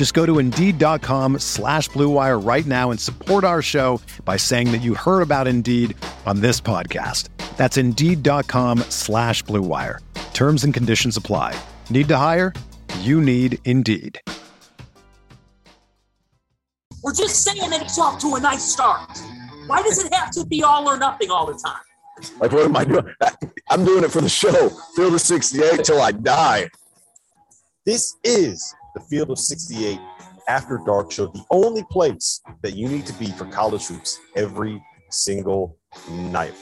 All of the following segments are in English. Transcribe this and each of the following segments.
Just go to Indeed.com slash BlueWire right now and support our show by saying that you heard about Indeed on this podcast. That's Indeed.com slash BlueWire. Terms and conditions apply. Need to hire? You need Indeed. We're just saying that it's off to a nice start. Why does it have to be all or nothing all the time? Like, what am I doing? I'm doing it for the show. Field of 68 till I die. This is the Field of 68 After Dark Show, the only place that you need to be for college hoops every single night.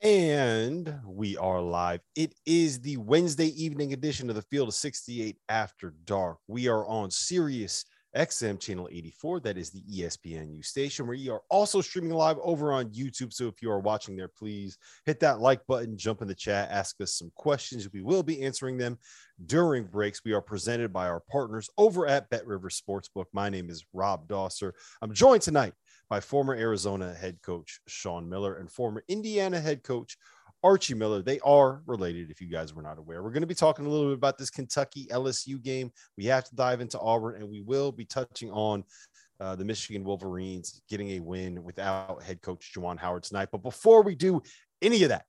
And we are live. It is the Wednesday evening edition of the Field of 68 After Dark. We are on Sirius XM channel 84. That is the ESPN ESPNU station where you are also streaming live over on YouTube. So if you are watching there, please hit that like button, jump in the chat, ask us some questions. We will be answering them during breaks. We are presented by our partners over at Bet River Sportsbook. My name is Rob Dauster. I'm joined tonight by former Arizona head coach Sean Miller and former Indiana head coach Archie Miller. They are related, if you guys were not aware. We're going to be talking a little bit about this Kentucky LSU game. We have to dive into Auburn, and we will be touching on uh, the Michigan Wolverines getting a win without head coach Juwan Howard tonight. But before we do any of that,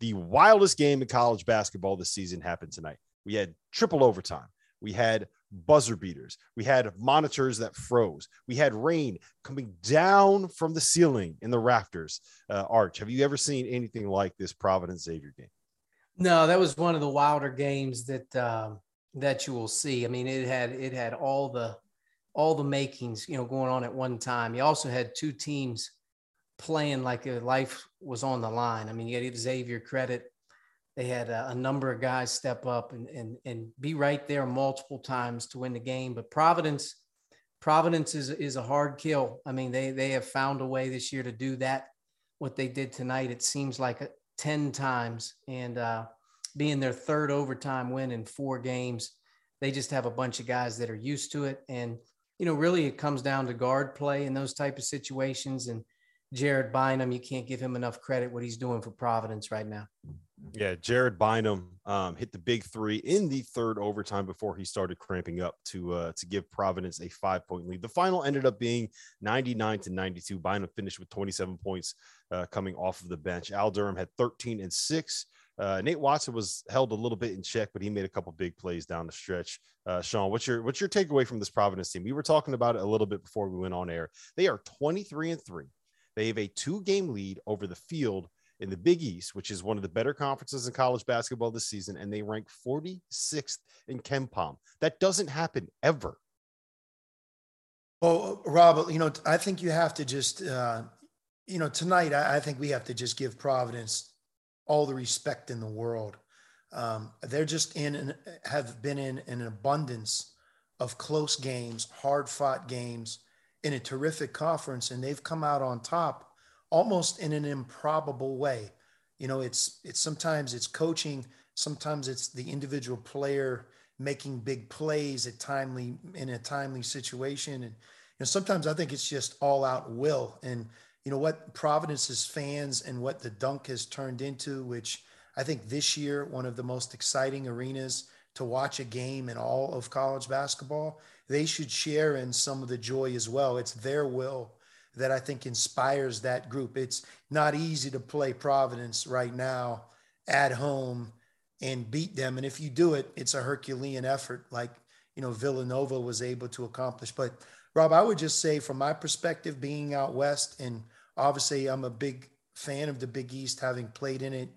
the wildest game in college basketball this season happened tonight. We had triple overtime. We had buzzer beaters. We had monitors that froze. We had rain coming down from the ceiling in the rafters. Uh, Arch, have you ever seen anything like this Providence Xavier game? No, that was one of the wilder games that um, that you will see. I mean, it had it had all the all the makings, you know, going on at one time. You also had two teams playing like a life was on the line. I mean, you got to Xavier credit they had a, a, number of guys step up and, and, and be right there multiple times to win the game. But Providence, Providence is, is a hard kill. I mean, they, they have found a way this year to do that. What they did tonight, it seems like 10 times and uh, being their third overtime win in four games. They just have a bunch of guys that are used to it. And, you know, really it comes down to guard play in those type of situations. And Jared Bynum, you can't give him enough credit what he's doing for Providence right now. Yeah, Jared Bynum um, hit the big three in the third overtime before he started cramping up to uh, to give Providence a five point lead. The final ended up being 99 to 92. Bynum finished with 27 points uh, coming off of the bench. Al Durham had 13 and six. Uh, Nate Watson was held a little bit in check, but he made a couple big plays down the stretch. Uh, Sean, what's your what's your takeaway from this Providence team? We were talking about it a little bit before we went on air. They are 23 and three. They have a two game lead over the field in the Big East, which is one of the better conferences in college basketball this season, and they rank 46th in KenPom. That doesn't happen ever. Well, Rob, you know, I think you have to just, uh, you know, tonight, I, I, think we have to just give Providence all the respect in the world. Um, they're just in, and have been in an abundance of close games, hard fought games in a terrific conference, and they've come out on top almost in an improbable way. You know, it's it's sometimes it's coaching, sometimes it's the individual player making big plays at timely in a timely situation, and you know sometimes I think it's just all out will. And you know what Providence's fans and what the dunk has turned into, which I think this year one of the most exciting arenas to watch a game in all of college basketball. They should share in some of the joy as well. It's their will that I think inspires that group. It's not easy to play Providence right now at home and beat them. And if you do it, it's a Herculean effort, like you know Villanova was able to accomplish. But Rob, I would just say, from my perspective, being out west, and obviously I'm a big fan of the Big East, having played in it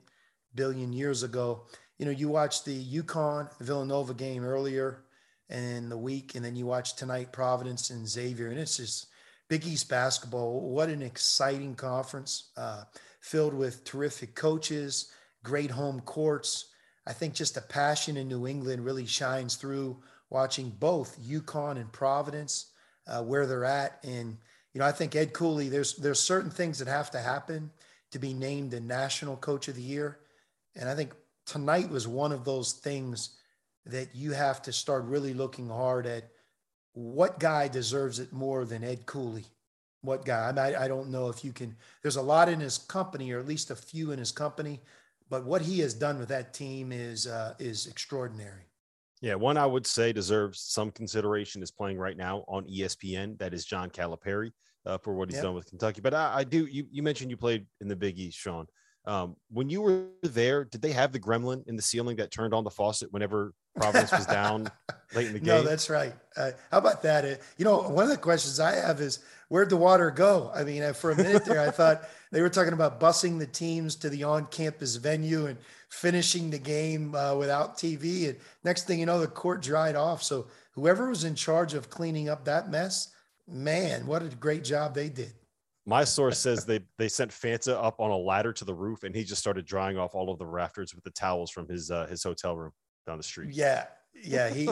billion years ago. You know, you watch the UConn Villanova game earlier in the week, and then you watch tonight Providence and Xavier, and it's just Big East basketball. What an exciting conference, uh, filled with terrific coaches, great home courts. I think just the passion in New England really shines through watching both UConn and Providence uh, where they're at. And you know, I think Ed Cooley. There's there's certain things that have to happen to be named the National Coach of the Year, and I think tonight was one of those things that you have to start really looking hard at. What guy deserves it more than Ed Cooley? What guy? I, mean, I, I don't know if you can. There's a lot in his company, or at least a few in his company, but what he has done with that team is uh, is extraordinary. Yeah, one I would say deserves some consideration is playing right now on ESPN. That is John Calipari uh, for what he's yep. done with Kentucky. But I, I, do. You, you mentioned you played in the Big East, Sean. Um, when you were there, did they have the gremlin in the ceiling that turned on the faucet whenever Providence was down late in the game? No, that's right. Uh, how about that? Uh, you know, one of the questions I have is where'd the water go? I mean, uh, for a minute there, I thought they were talking about busing the teams to the on-campus venue and finishing the game uh, without TV. And next thing you know, the court dried off. So whoever was in charge of cleaning up that mess, man, what a great job they did. My source says they they sent Fanta up on a ladder to the roof, and he just started drying off all of the rafters with the towels from his uh, his hotel room down the street. Yeah, yeah. He,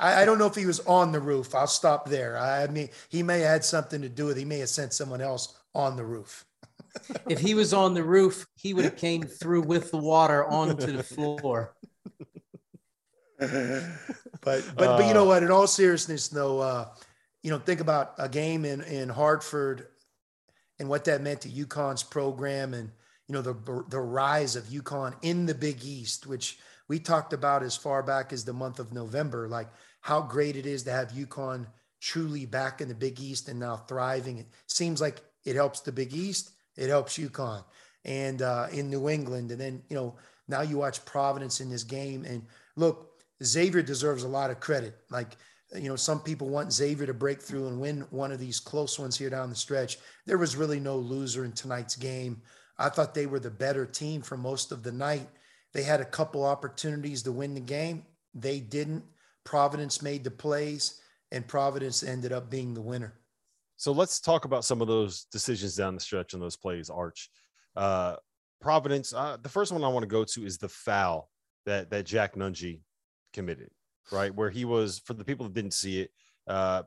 I, I, don't know if he was on the roof. I'll stop there. I mean, he may have had something to do with. He may have sent someone else on the roof if he was on the roof, he would have came through with the water onto the floor. but but uh, but you know what? In all seriousness, though, uh, you know, think about a game in in Hartford and what that meant to UConn's program, and you know the the rise of UConn in the Big East, which we talked about as far back as the month of November, like how great it is to have UConn truly back in the Big East and now thriving. It seems like it helps the Big East it helps UConn and uh, in New England. And then, you know, now you watch Providence in this game. And look, Xavier deserves a lot of credit. Like, you know, some people want Xavier to break through and win one of these close ones here down the stretch. There was really no loser in tonight's game. I thought they were the better team for most of the night. They had a couple opportunities to win the game. They didn't. Providence made the plays, and Providence ended up being the winner. So let's talk about some of those decisions down the stretch and those plays, Arch. Uh, Providence, uh, the first one I want to go to is the foul that, that Jack Nunge committed, right? Where he was, for the people that didn't see it, uh,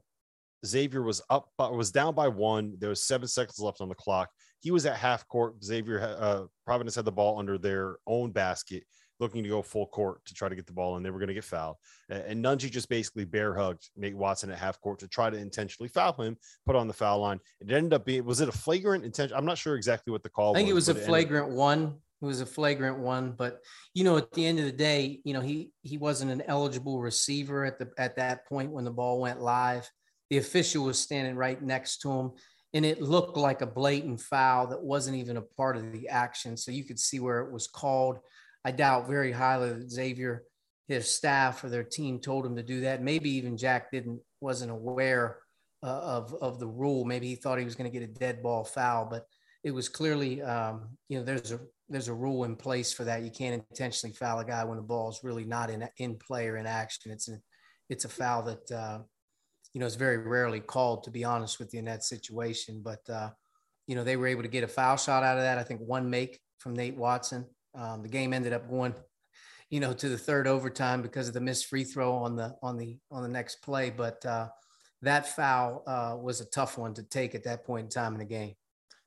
Xavier was up, was down by one. There was seven seconds left on the clock. He was at half court. Xavier, uh, Providence had the ball under their own basket looking to go full court to try to get the ball and they were going to get fouled. And Nunge just basically bear hugged Nate Watson at half court to try to intentionally foul him, put on the foul line. It ended up being, was it a flagrant intention? I'm not sure exactly what the call I think was, it was a flagrant ended- one. It was a flagrant one, but you know, at the end of the day, you know, he he wasn't an eligible receiver at the at that point when the ball went live. The official was standing right next to him, and it looked like a blatant foul that wasn't even a part of the action. So you could see where it was called. I doubt very highly that Xavier, his staff or their team told him to do that. Maybe even Jack didn't wasn't aware uh, of of the rule. Maybe he thought he was going to get a dead ball foul, but it was clearly um, you know there's a there's a rule in place for that. You can't intentionally foul a guy when the ball is really not in in play or in action. It's a it's a foul that uh, you know is very rarely called. To be honest with you, in that situation, but uh, you know they were able to get a foul shot out of that. I think one make from Nate Watson. Um, the game ended up going, you know, to the third overtime because of the missed free throw on the on the on the next play. But uh, that foul uh, was a tough one to take at that point in time in the game.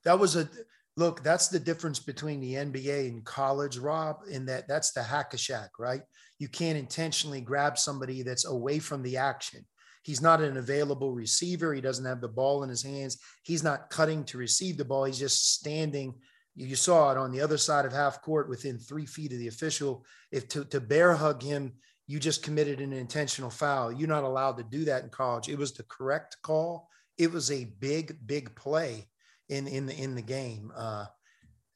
That was a look. That's the difference between the NBA and college, Rob. In that that's the hack a Shaq, right? You can't intentionally grab somebody that's away from the action. He's not an available receiver. He doesn't have the ball in his hands. He's not cutting to receive the ball. He's just standing you saw it on the other side of half court within three feet of the official. If to, to bear hug him, you just committed an intentional foul. You're not allowed to do that in college. It was the correct call. It was a big, big play in in the in the game. Uh,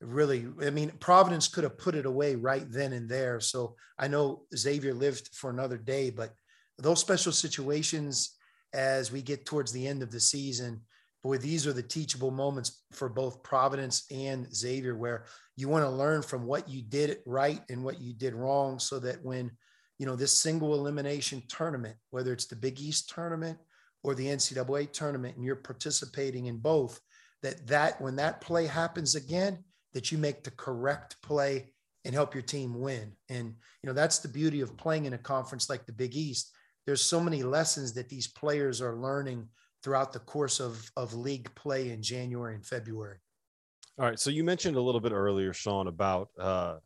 really, I mean, Providence could have put it away right then and there. So I know Xavier lived for another day, but those special situations as we get towards the end of the season, boy, these are the teachable moments for both Providence and Xavier, where you want to learn from what you did right and what you did wrong, so that when you know this single elimination tournament, whether it's the Big East tournament or the NCAA tournament, and you're participating in both, that that when that play happens again, that you make the correct play and help your team win. And you know that's the beauty of playing in a conference like the Big East. There's so many lessons that these players are learning throughout the course of, of league play in January and February. All right. So you mentioned a little bit earlier, Sean, about uh,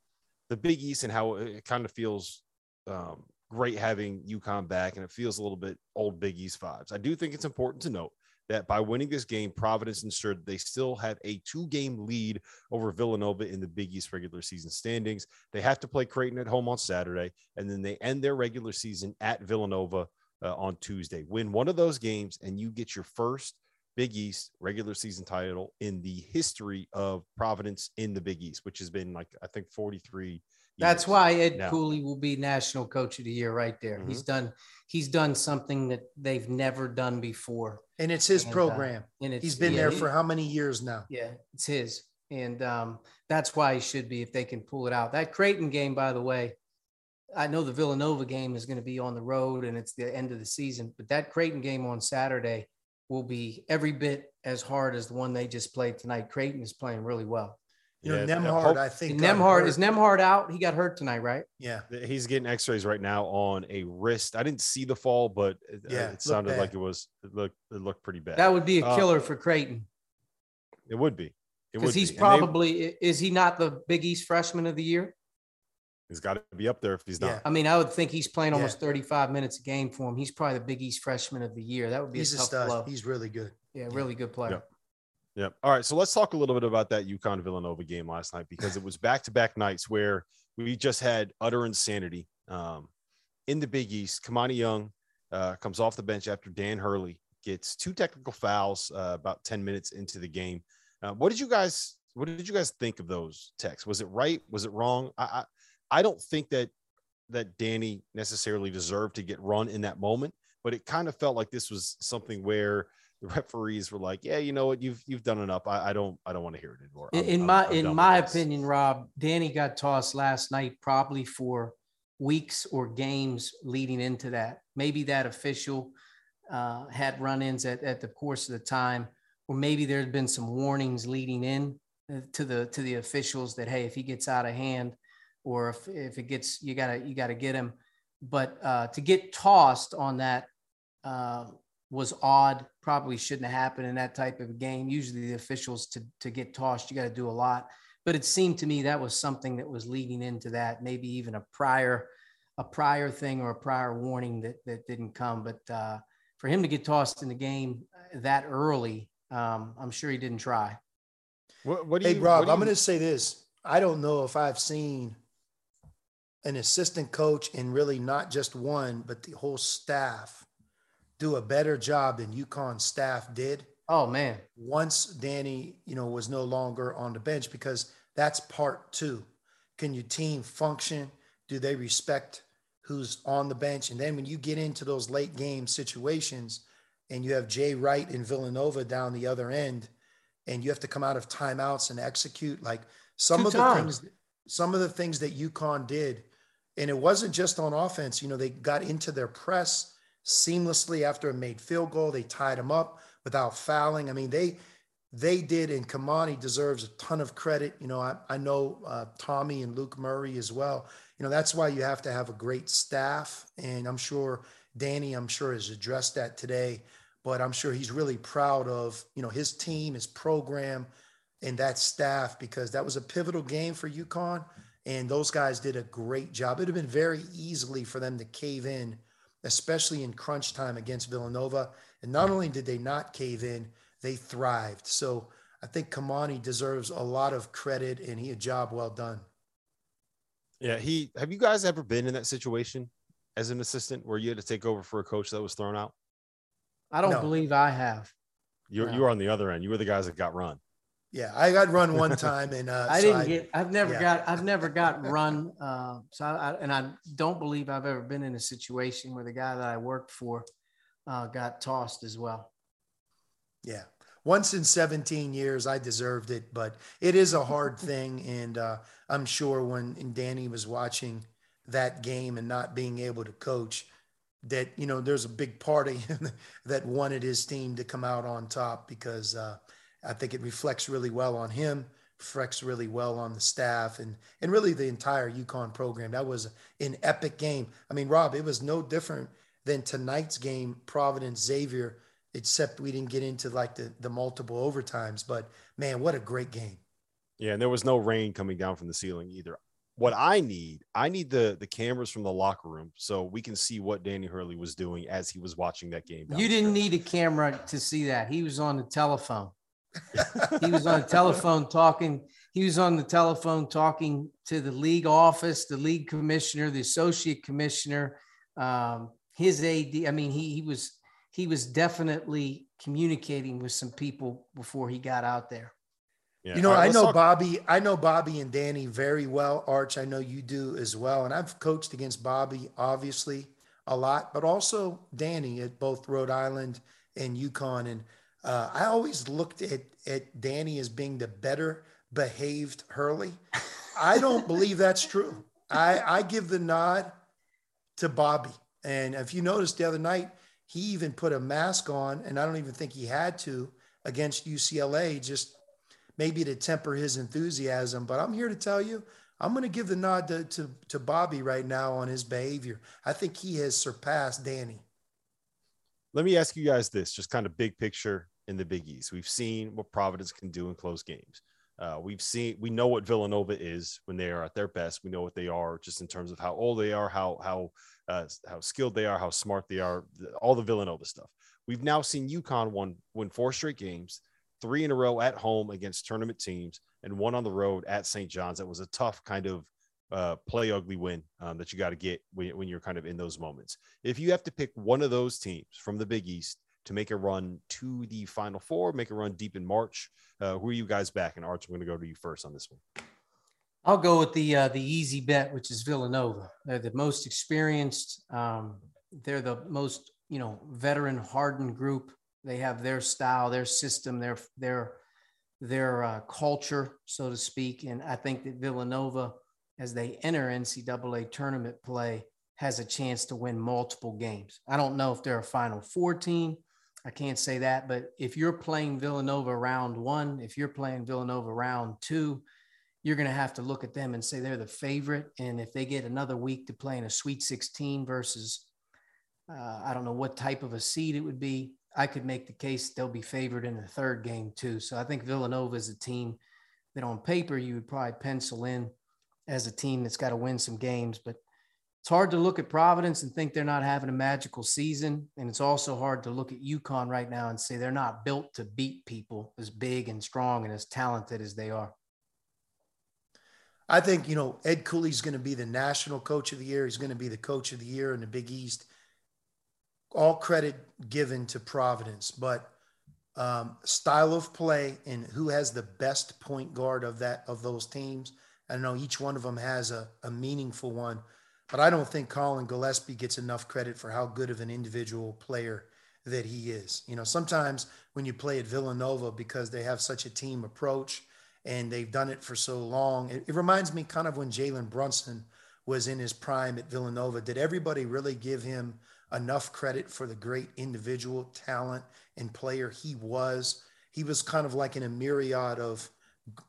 the Big East and how it kind of feels um, great having UConn back, and it feels a little bit old Big East vibes. I do think it's important to note that by winning this game, Providence ensured they still have a two game lead over Villanova in the Big East regular season standings. They have to play Creighton at home on Saturday, and then they end their regular season at Villanova uh, on Tuesday. Win one of those games, and you get your first Big East regular season title in the history of Providence in the Big East, which has been like, I think, 43 that's why Ed now. Cooley will be National Coach of the Year right there. Mm-hmm. He's done he's done something that they've never done before. And it's his and, uh, program. Uh, and he's been yeah, there for how many years now? Yeah, it's his. And um, that's why he should be if they can pull it out. That Creighton game, by the way, I know the Villanova game is going to be on the road and it's the end of the season, but that Creighton game on Saturday will be every bit as hard as the one they just played tonight. Creighton is playing really well. You know, Nembhard, I think Nembhard is Nembhard out. He got hurt tonight, right? Yeah, he's getting X-rays right now on a wrist. I didn't see the fall, but it, uh, yeah, it sounded like it was it looked it looked pretty bad. That would be a uh, killer uh, for Creighton. It would be because he's be. probably they, is he not the Big East freshman of the year? He's got to be up there if he's not. Yeah. I mean, I would think he's playing almost yeah. 35 minutes a game for him. He's probably the Big East freshman of the year. That would be he's a, tough a blow. He's really good. Yeah, really good player. Yep. All right. So let's talk a little bit about that UConn Villanova game last night because it was back to back nights where we just had utter insanity. Um, in the Big East, Kimani Young uh, comes off the bench after Dan Hurley gets two technical fouls uh, about 10 minutes into the game. Uh, what did you guys what did you guys think of those texts? Was it right? Was it wrong? I, I, I don't think that that Danny necessarily deserved to get run in that moment, but it kind of felt like this was something where the referees were like, "Yeah, you know what? You've you've done enough. I, I don't I don't want to hear it anymore." I'm, in my I'm, I'm in my opinion, Rob, Danny got tossed last night probably for weeks or games leading into that. Maybe that official uh, had run-ins at, at the course of the time, or maybe there had been some warnings leading in uh, to the to the officials that hey, if he gets out of hand, or if if it gets you gotta you gotta get him. But uh, to get tossed on that uh, was odd. Probably shouldn't have happened in that type of a game. Usually, the officials to to get tossed, you got to do a lot. But it seemed to me that was something that was leading into that. Maybe even a prior a prior thing or a prior warning that that didn't come. But uh, for him to get tossed in the game that early, um, I'm sure he didn't try. What, what do you, hey, Rob, I'm going to say this. I don't know if I've seen an assistant coach and really not just one, but the whole staff do a better job than UConn staff did. Oh man. Once Danny, you know, was no longer on the bench because that's part two. Can your team function? Do they respect who's on the bench? And then when you get into those late game situations and you have Jay Wright and Villanova down the other end, and you have to come out of timeouts and execute like some Two of times. the things some of the things that UConn did. And it wasn't just on offense, you know, they got into their press seamlessly after a made field goal. They tied him up without fouling. I mean, they they did, and Kimani deserves a ton of credit. You know, I, I know uh, Tommy and Luke Murray as well. You know, that's why you have to have a great staff, and I'm sure Danny, I'm sure has addressed that today. But I'm sure he's really proud of you know his team, his program, and that staff because that was a pivotal game for UConn, and those guys did a great job. It'd have been very easily for them to cave in especially in crunch time against Villanova. And not only did they not cave in, they thrived. So I think Kimani deserves a lot of credit and he a job well done. Yeah, he have you guys ever been in that situation as an assistant where you had to take over for a coach that was thrown out? I don't no. believe I have. You're no. you were on the other end. You were the guys that got run. Yeah, I got run one time, and uh, I so didn't I, get. I've never yeah. got. I've never got run. Uh, so I, and I don't believe I've ever been in a situation where the guy that I worked for uh, got tossed as well. Yeah. once in 17 years, I deserved it, but it is a hard thing. And uh, I'm sure when Danny was watching that game and not being able to coach, that, you know, there's a big party that wanted his team to come out on top because uh, I think it reflects really well on him, reflects really well on the staff and, and really the entire UConn program. That was an epic game. I mean, Rob, it was no different than tonight's game, Providence Xavier except we didn't get into like the, the multiple overtimes. But man, what a great game. Yeah, and there was no rain coming down from the ceiling either. What I need, I need the the cameras from the locker room so we can see what Danny Hurley was doing as he was watching that game. You didn't need a camera to see that. He was on the telephone. He was on the telephone talking. He was on the telephone talking to the league office, the league commissioner, the associate commissioner, um, his AD. I mean, he he was he was definitely communicating with some people before he got out there. Yeah. You know, right, I know talk- Bobby. I know Bobby and Danny very well. Arch, I know you do as well. And I've coached against Bobby, obviously, a lot, but also Danny at both Rhode Island and UConn. And uh, I always looked at at Danny as being the better behaved Hurley. I don't believe that's true. I I give the nod to Bobby. And if you noticed the other night, he even put a mask on, and I don't even think he had to against UCLA, just maybe to temper his enthusiasm. But I'm here to tell you, I'm going to give the nod to, to, to Bobby right now on his behavior. I think he has surpassed Danny. Let me ask you guys this just kind of big picture in the Big East. We've seen what Providence can do in close games. Uh, we've seen, we know what Villanova is when they are at their best. We know what they are just in terms of how old they are, how how uh, how skilled they are, how smart they are, all the Villanova stuff. We've now seen UConn won, win four straight games, three in a row at home against tournament teams, and one on the road at St. John's. That was a tough kind of uh, play ugly win um, that you got to get when, when, you're kind of in those moments. If you have to pick one of those teams from the Big East to make a run to the Final Four, make a run deep in March, uh, who are you guys back? And Arch, I'm going to go to you first on this one. I'll go with the uh, the easy bet, which is Villanova. They're the most experienced. Um, they're the most you know veteran hardened group. They have their style, their system, their their their uh, culture, so to speak. And I think that Villanova, as they enter NCAA tournament play, has a chance to win multiple games. I don't know if they're a Final Four team. I can't say that, but if you're playing Villanova round one, if you're playing Villanova round two, you're going to have to look at them and say they're the favorite. And if they get another week to play in a Sweet 16 versus, uh, I don't know what type of a seed it would be, I could make the case they'll be favored in the third game too. So I think Villanova is a team that on paper you would probably pencil in as a team that's got to win some games. But it's hard to look at Providence and think they're not having a magical season. And it's also hard to look at UConn right now and say they're not built to beat people as big and strong and as talented as they are. I think, you know, Ed Cooley's going to be the national coach of the year. He's going to be the coach of the year in the Big East. All credit given to Providence, but um, style of play and who has the best point guard of that of those teams. I know each one of them has a, a meaningful one, but I don't think Collin Gillespie gets enough credit for how good of an individual player that he is. You know, sometimes when you play at Villanova because they have such a team approach and they've done it for so long. It, it reminds me kind of when Jalen Brunson was in his prime at Villanova. Did everybody really give him enough credit for the great individual talent and player he was? He was kind of like in a myriad of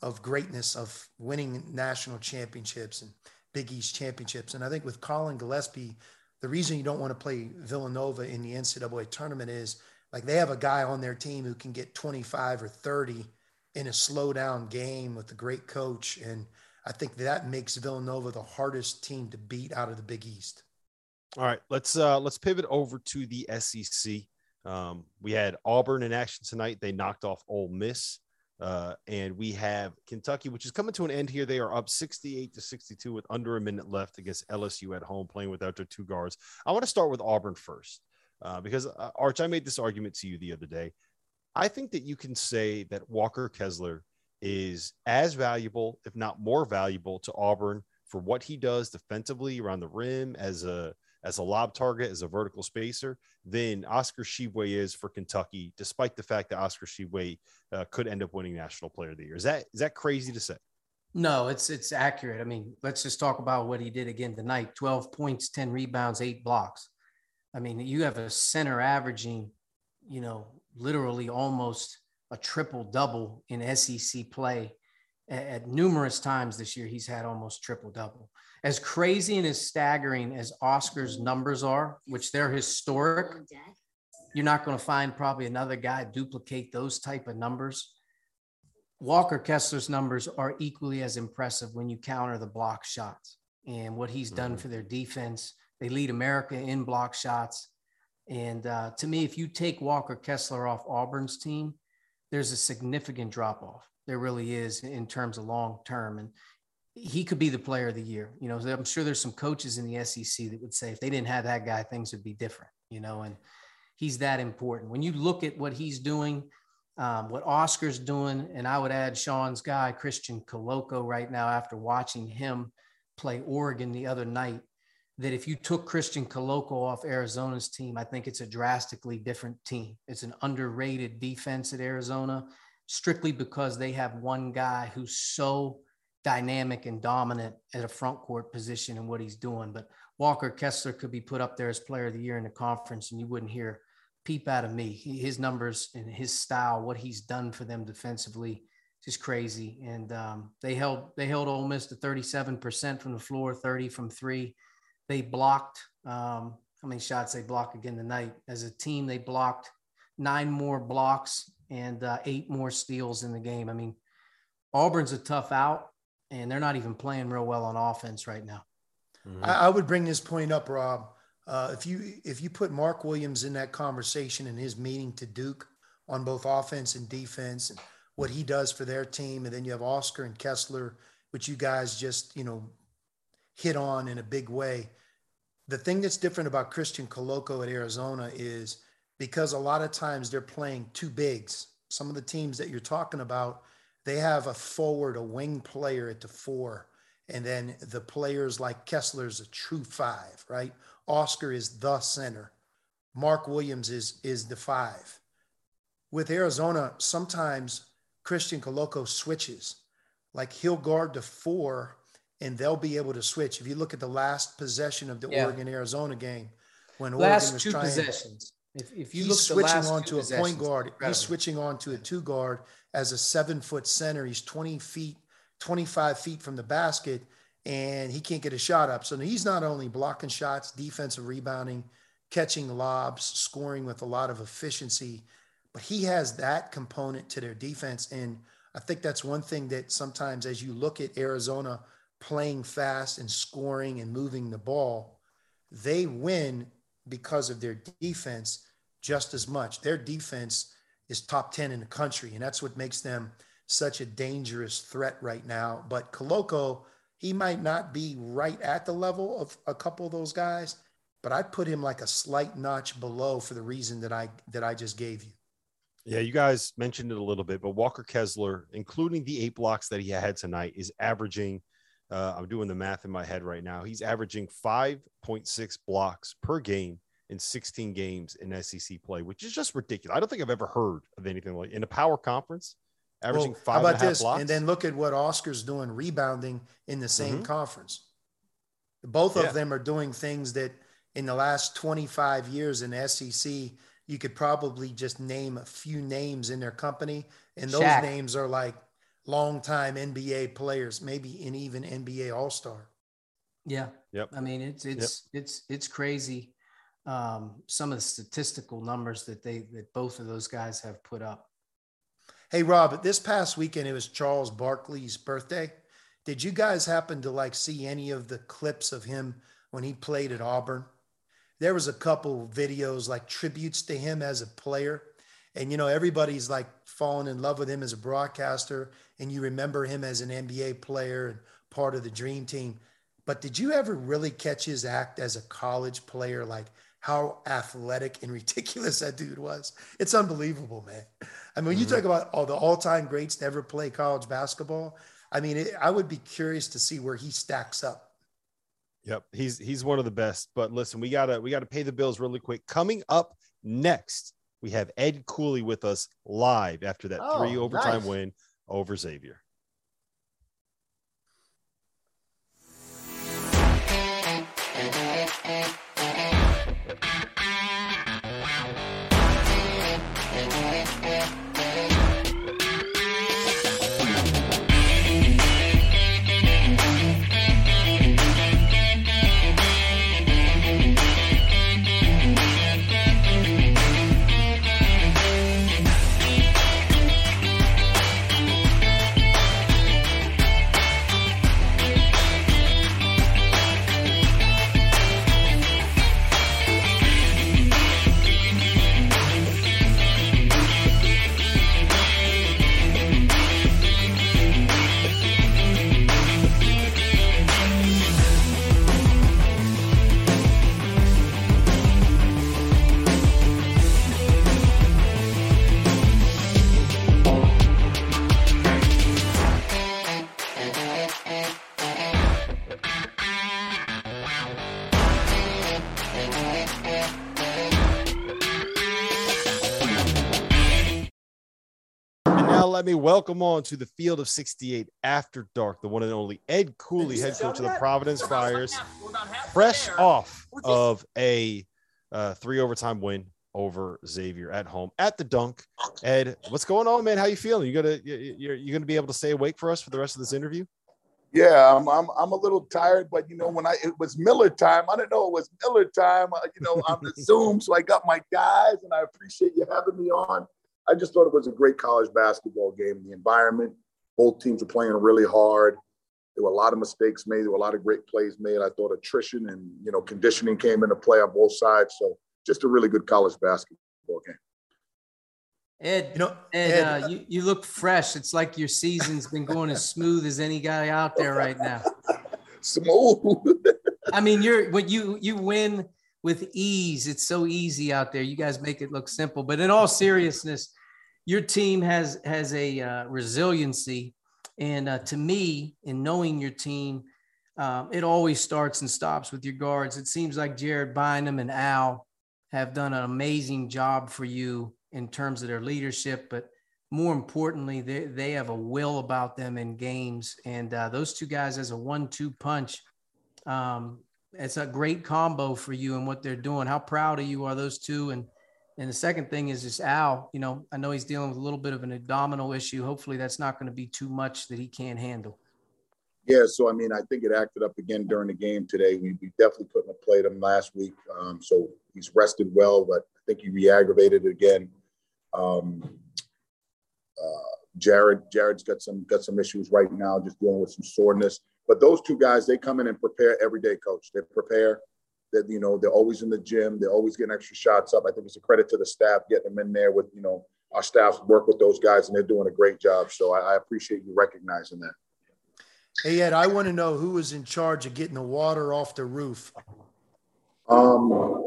of greatness of winning national championships and Big East championships. And I think with Collin Gillespie, the reason you don't want to play Villanova in the NCAA tournament is like they have a guy on their team who can get 25 or 30 in a slow down game with a great coach. And I think that makes Villanova the hardest team to beat out of the Big East. All right, let's uh, let's pivot over to the SEC. Um, we had Auburn in action tonight. They knocked off Ole Miss. Uh, and we have Kentucky, which is coming to an end here. They are up 68 to 62 with under a minute left against LSU at home, playing without their two guards. I want to start with Auburn first, uh, because uh, Arch, I made this argument to you the other day. I think that you can say that Walker Kessler is as valuable, if not more valuable, to Auburn for what he does defensively around the rim as a as a lob target, as a vertical spacer, than Oscar Tshiebwe is for Kentucky, despite the fact that Oscar Tshiebwe uh, could end up winning National Player of the Year. Is that is that crazy to say? No, it's it's accurate. I mean, let's just talk about what he did again tonight: twelve points, ten rebounds, eight blocks. I mean, you have a center averaging, you know, literally almost a triple double in SEC play. At, numerous times this year, he's had almost triple double. As crazy and as staggering as Oscar's numbers are, which they're historic, you're not going to find probably another guy duplicate those type of numbers. Walker Kessler's numbers are equally as impressive when you counter the block shots and what he's done mm-hmm. for their defense. They lead America in block shots. And uh, to me, if you take Walker Kessler off Auburn's team, there's a significant drop off. There really is in terms of long term. And he could be the player of the year. You know, I'm sure there's some coaches in the SEC that would say if they didn't have that guy, things would be different, you know, and he's that important. When you look at what he's doing, um, what Oscar's doing, and I would add Sean's guy, Christian Koloko right now, after watching him play Oregon the other night, that if you took Christian Koloko off Arizona's team, I think it's a drastically different team. It's an underrated defense at Arizona, strictly because they have one guy who's so dynamic and dominant at a front court position and what he's doing. But Walker Kessler could be put up there as player of the year in the conference, and you wouldn't hear peep out of me. He, his numbers and his style, what he's done for them defensively, just crazy. And um, they held they held Ole Miss to 37% from the floor, 30 from three they blocked um, how many shots they blocked again tonight as a team they blocked nine more blocks and uh, eight more steals in the game i mean auburn's a tough out and they're not even playing real well on offense right now mm-hmm. I, I, would bring this point up rob uh, if you if you put mark williams in that conversation in his meeting to duke on both offense and defense and what he does for their team and then you have oscar and kessler which you guys just you know hit on in a big way. The thing that's different about Christian Koloko at Arizona is because a lot of times they're playing two bigs. Some of the teams that you're talking about, they have a forward, a wing player at the four. And then the players like Kessler is a true five, right? Oscar is the center. Mark Williams is is the five. With Arizona, sometimes Christian Koloko switches. Like he'll guard the four and they'll be able to switch. If you look at the last possession of the yeah. Oregon Arizona game, when last Oregon was two trying, possessions. If, if you he's look switching on to a point guard, incredible. he's switching on to a two guard as a seven foot center. He's 20 feet, 25 feet from the basket, and he can't get a shot up. So he's not only blocking shots, defensive rebounding, catching lobs, scoring with a lot of efficiency, but he has that component to their defense. And I think that's one thing that sometimes as you look at Arizona playing fast and scoring and moving the ball, they win because of their defense just as much. Their defense is top 10 in the country, and that's what makes them such a dangerous threat right now. But Koloko, he might not be right at the level of a couple of those guys, but I'd put him like a slight notch below for the reason that I that I just gave you. Yeah, you guys mentioned it a little bit, but Walker Kessler, including the eight blocks that he had tonight, is averaging uh, I'm doing the math in my head right now. He's averaging 5.6 blocks per game in 16 games in SEC play, which is just ridiculous. I don't think I've ever heard of anything like in a power conference averaging well, five. How about this? Blocks. And then look at what Oscar's doing rebounding in the same mm-hmm. conference. Both yeah. of them are doing things that in the last 25 years in SEC, you could probably just name a few names in their company, and those Shaq. names are like longtime NBA players, maybe an even NBA All Star. Yeah. Yep. I mean, it's it's yep. it's it's crazy. Um, some of the statistical numbers that they that both of those guys have put up. Hey Rob, this past weekend it was Charles Barkley's birthday. Did you guys happen to like see any of the clips of him when he played at Auburn? There was a couple videos like tributes to him as a player. And you know, everybody's like fallen in love with him as a broadcaster and you remember him as an NBA player and part of the dream team. But did you ever really catch his act as a college player? Like how athletic and ridiculous that dude was. It's unbelievable, man. I mean, you mm-hmm. talk about all the all-time greats to ever play college basketball, I mean, it, I would be curious to see where he stacks up. Yep, he's he's one of the best. But listen, we gotta we gotta pay the bills really quick. Coming up next, we have Ed Cooley with us live after that Oh, three overtime nice. win over Xavier. Let me welcome on to the field of 68 after dark, the one and only Ed Cooley, head coach of the Providence Friars, fresh off of a uh, three overtime win over Xavier at home at the dunk. Ed, what's going on, man? How you feeling? You gonna you- you're you gonna be able to stay awake for us for the rest of this interview? Yeah, I'm, I'm I'm a little tired, but you know when I it was Miller time, I didn't know it was Miller time. Uh, you know, I'm the Zoom, so I got my guys, and I appreciate you having me on. I just thought it was a great college basketball game. The environment, both teams were playing really hard. There were a lot of mistakes made. There were a lot of great plays made. I thought attrition and you know conditioning came into play on both sides. So just a really good college basketball game. Ed, You know, Ed, Ed, uh, you, you look fresh. It's like your season's been going as smooth as any guy out there right now. Smooth. I mean, you're when you you win with ease. It's so easy out there. You guys make it look simple, but in all seriousness, your team has has a uh, resiliency, and uh, to me, in knowing your team, um, it always starts and stops with your guards. It seems like Jared Bynum and Al have done an amazing job for you in terms of their leadership, but more importantly, they, they have a will about them in games. And uh, those two guys, as a one two punch, um, it's a great combo for you and what they're doing. How proud of you are those two? And and the second thing is just Al. You know, I know he's dealing with a little bit of an abdominal issue. Hopefully, that's not going to be too much that he can't handle. Yeah, so I mean, I think it acted up again during the game today. We, we definitely couldn't have played him last week, um, so he's rested well, but I think he re-aggravated it again. Um, uh, Jared, Jared's got some got some issues right now, just dealing with some soreness. But those two guys, they come in and prepare every day, coach. They prepare. That you know, they're always in the gym. They're always getting extra shots up. I think it's a credit to the staff getting them in there with you know our staff work with those guys, and they're doing a great job. So I, I appreciate you recognizing that. hey Ed, I want to know who was in charge of getting the water off the roof. Um,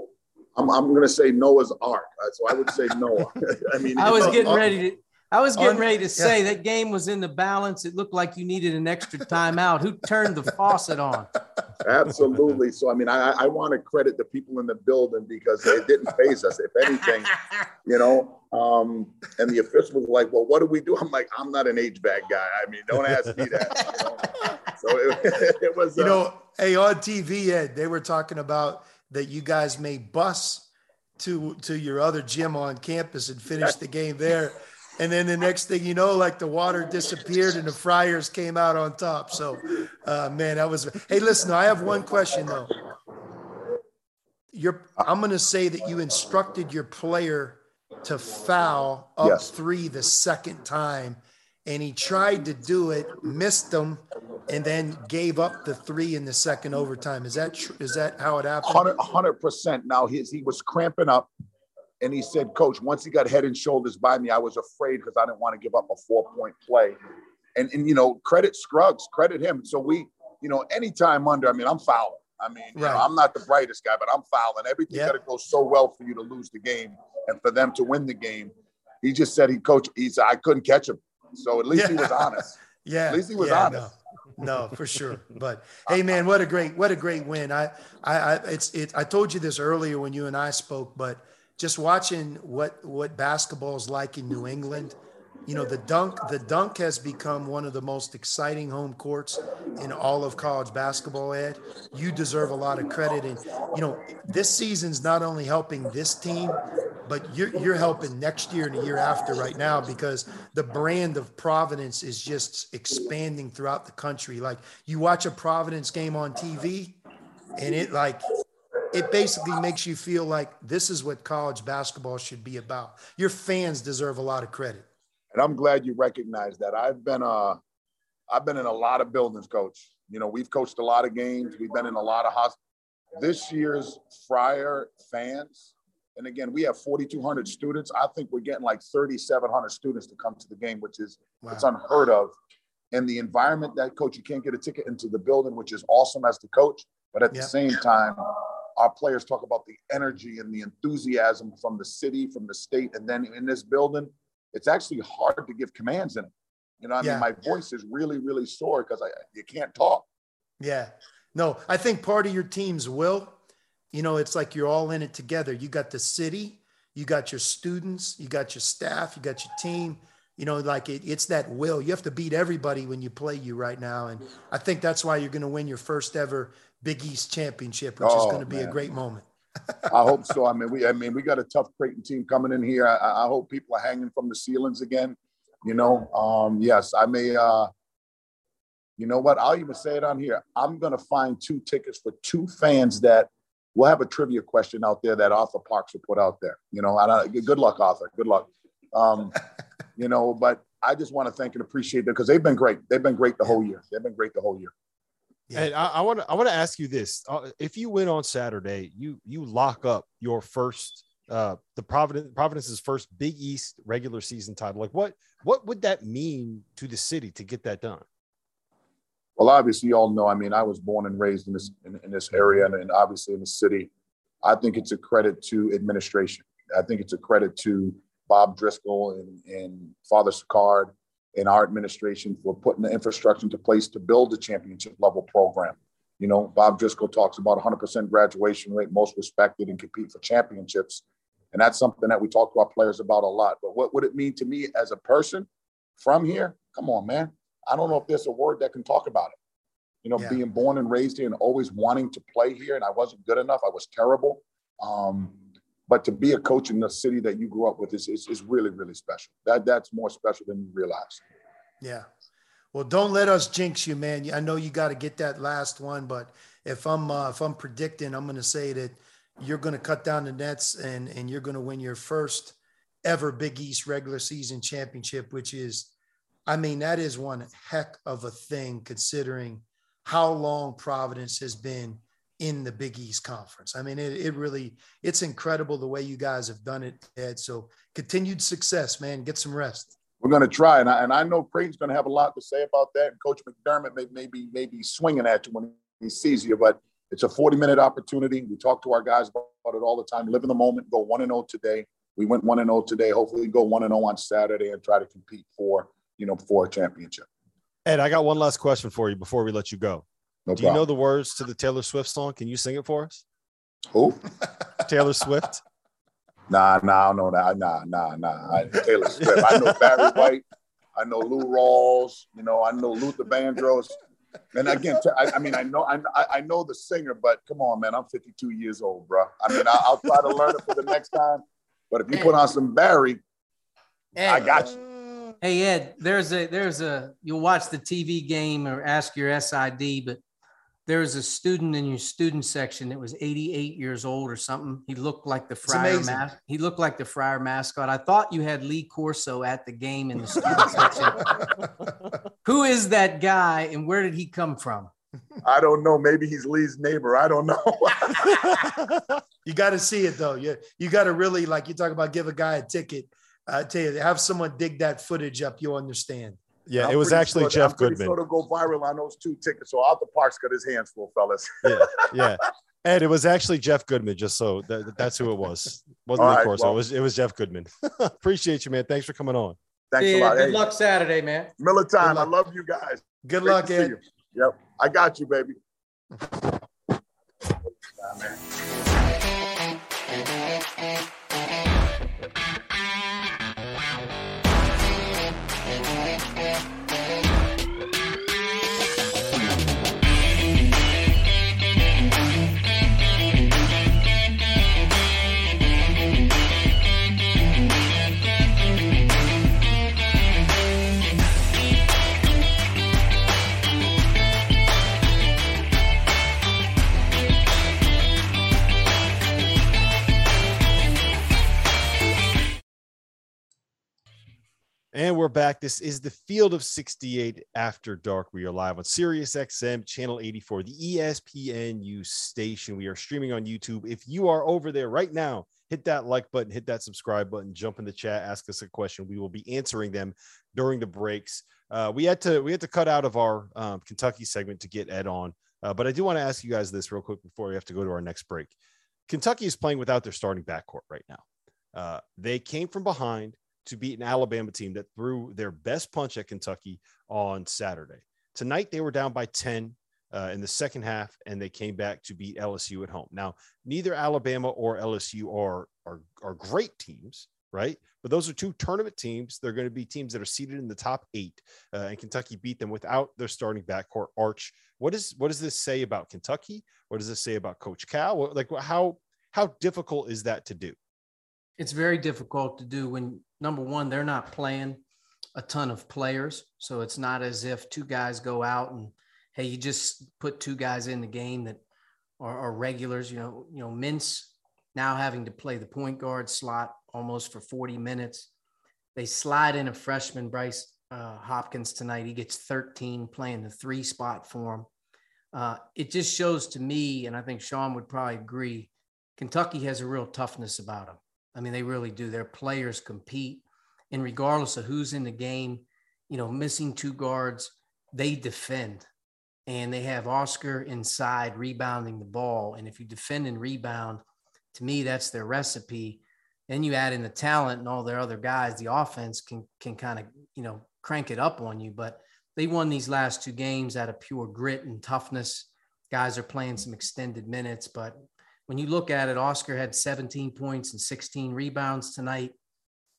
I'm, I'm going to say Noah's Ark. Uh, So I would say Noah. I mean, I was getting ready to. I was getting ready to say that game was in the balance. It looked like you needed an extra timeout. Who turned the faucet on? Absolutely. So I mean, I, I want to credit the people in the building because they didn't phase us. If anything, you know. Um, and the official was like, "Well, what do we do?" I'm like, "I'm not an HVAC guy. I mean, don't ask me that." You know? So it, it was. You uh, know, hey, on TV, Ed, they were talking about that you guys may bus to to your other gym on campus and finish the game there. And then the next thing you know, like the water disappeared and the Friars came out on top. So, uh, man, that was. Hey, listen, I have one question though. You're, I'm going to say that you instructed your player to foul up Yes. three the second time, and he tried to do it, missed them, and then gave up the three in the second overtime. Is that tr- is that how it happened? Hundred percent. Now his he was cramping up, and he said, "Coach, once he got head and shoulders by me, I was afraid because I didn't want to give up a four point play." And and you know, credit Scruggs, credit him. So we, you know, anytime under, I mean, I'm fouling. I mean, you know, I'm not the brightest guy, but I'm fouling. Everything Yeah. got to go so well for you to lose the game and for them to win the game. He just said he coach. He said I couldn't catch him. So at least he was honest. Yeah, At least he was yeah, honest. no. no, for sure. But hey, man, what a great, what a great win. I, I, I, it's, it. I told you this earlier when you and I spoke, but just watching what what basketball is like in New England. You know, the dunk, the dunk has become one of the most exciting home courts in all of college basketball. Ed, you deserve a lot of credit, and you know this season's not only helping this team, but you're you're helping next year and the year after right now because the brand of Providence is just expanding throughout the country. Like you watch a Providence game on TV, and it like it basically makes you feel like this is what college basketball should be about. Your fans deserve a lot of credit. And I'm glad you recognize that. I've been uh I've been in a lot of buildings, coach. You know, we've coached a lot of games. We've been in a lot of hospitals. This year's Friar fans, and again, we have 4,200 students. I think we're getting like 3,700 students to come to the game, which is wow. it's unheard of. And the environment that coach, you can't get a ticket into the building, which is awesome as the coach. But at the same time, our players talk about the energy and the enthusiasm from the city, from the state, and then in this building, it's actually hard to give commands in it. You know, I yeah. mean, my voice is really, really sore because I you can't talk. Yeah, no, I think part of your team's will. You know, it's like you're all in it together. You got the city, you got your students, you got your staff, you got your team. You know, like it, it's that will. You have to beat everybody when you play you right now, and I think that's why you're going to win your first ever Big East championship, which oh, is going to be man. a great moment. I hope so. I mean, we I mean we got a tough Creighton team coming in here. I, I hope people are hanging from the ceilings again. You know, um, yes, I may. Uh, you know what? I'll even say it on here. I'm going to find two tickets for two fans that we'll have a trivia question out there that Arthur Parks will put out there. You know, I, good luck, Arthur. Good luck. Um, you know, but I just want to thank and appreciate them because they've been great. They've been great the whole year. They've been great the whole year. Yeah. And I want to I want to ask you this: uh, if you win on Saturday, you you lock up your first uh the Providence Providence's first Big East regular season title. Like what what would that mean to the city to get that done? Well, obviously, you all know. I mean, I was born and raised in this in, in this area, and, and obviously in the city. I think it's a credit to administration. I think it's a credit to Bob Driscoll and, and Father Sicard in our administration for putting the infrastructure into place to build a championship level program. You know, Bob Driscoll talks about 100% graduation rate, most respected, and compete for championships. And that's something that we talk to our players about a lot. But what would it mean to me as a person from here? Come on, man. I don't know if there's a word that can talk about it. You know, yeah. being born and raised here and always wanting to play here, and I wasn't good enough. I was terrible. Um, but to be a coach in the city that you grew up with is, is, is really, really special. That that's more special than you realize. Yeah. Well, don't let us jinx you, man. I know you got to get that last one, but if I'm uh, if I'm predicting, I'm going to say that you're going to cut down the nets and and you're going to win your first ever Big East regular season championship, which is, I mean, that is one heck of a thing considering how long Providence has been in the Big East Conference. I mean, it, it really, it's incredible the way you guys have done it, Ed. So continued success, man. Get some rest. We're going to try, and I, and I know Creighton's going to have a lot to say about that. And Coach McDermott may, may, be, may be swinging at you when he sees you, but it's a 40 minute opportunity. We talk to our guys about it all the time. Live in the moment, go 1 and 0 today. We went 1 and 0 today. Hopefully, go 1 and 0 on Saturday and try to compete for, you know, for a championship. Ed, I got one last question for you before we let you go. No Do problem. you know the words to the Taylor Swift song? Can you sing it for us? Who? Taylor Swift. Nah, nah, I don't know that. Nah, nah, nah. I, Taylor Swift. I know Barry White. I know Lou Rawls. You know, I know Luther Vandross. And again, I, I mean, I know, I, I know the singer, but come on, man, I'm 52 years old, bro. I mean, I, will try to learn it for the next time. But if you put on some Barry, Ed, I got you. Hey Ed, there's a there's a you'll watch the TV game or ask your SID, but there was a student in your student section that was 88 years old or something. He looked like the Friar mas- he looked like the Friar mascot. I thought you had Lee Corso at the game in the student section. Who is that guy and where did he come from? I don't know. Maybe he's Lee's neighbor. I don't know. you got to see it though. You you got to really like you talk about give a guy a ticket. I tell you, have someone dig that footage up. You'll understand. Yeah, it was actually sure Jeff I'm Goodman. Sure to go viral on those two tickets. So Arthur Parks got his hands full, fellas. yeah, yeah. And it was actually Jeff Goodman, just so that, that's who it was. Wasn't of course. Well, it was it was Jeff Goodman. Appreciate you, man. Thanks for coming on. Thanks yeah, a lot. Good hey, luck Saturday, man. Miller time. I love you guys. Good Great luck, Ed. Yep, I got you, baby. And we're back. This is the Field of 68 After Dark. We are live on Sirius XM, channel 84, the ESPNU station. We are streaming on YouTube. If you are over there right now, hit that like button, hit that subscribe button, jump in the chat, ask us a question. We will be answering them during the breaks. Uh, we had to we had to cut out of our um, Kentucky segment to get Ed on, uh, but I do want to ask you guys this real quick before we have to go to our next break. Kentucky is playing without their starting backcourt right now. Uh, they came from behind to beat an Alabama team that threw their best punch at Kentucky on Saturday. Tonight, they were down by 10 uh, in the second half, and they came back to beat LSU at home. Now, neither Alabama or LSU are, are, are great teams, right? But those are two tournament teams. They're going to be teams that are seated in the top eight, uh, and Kentucky beat them without their starting backcourt arch. What is what does this say about Kentucky? What does this say about Coach Cal? Like how how difficult is that to do? It's very difficult to do when number one, they're not playing a ton of players. So it's not as if two guys go out and hey, you just put two guys in the game that are, are regulars. You know, you know, Mintz now having to play the point guard slot almost for 40 minutes. They slide in a freshman, Bryce uh, Hopkins, tonight. He gets 13 playing the three spot for him. Uh, it just shows to me, and I think Sean would probably agree, Kentucky has a real toughness about them. I mean, they really do. Their players compete, and regardless of who's in the game, you know, missing two guards, they defend. And they have Oscar inside rebounding the ball. And if you defend and rebound, to me, that's their recipe. Then you add in the talent and all their other guys, the offense can can kind of, you know, crank it up on you. But they won these last two games out of pure grit and toughness. Guys are playing some extended minutes, but when you look at it, Oscar had 17 points and 16 rebounds tonight.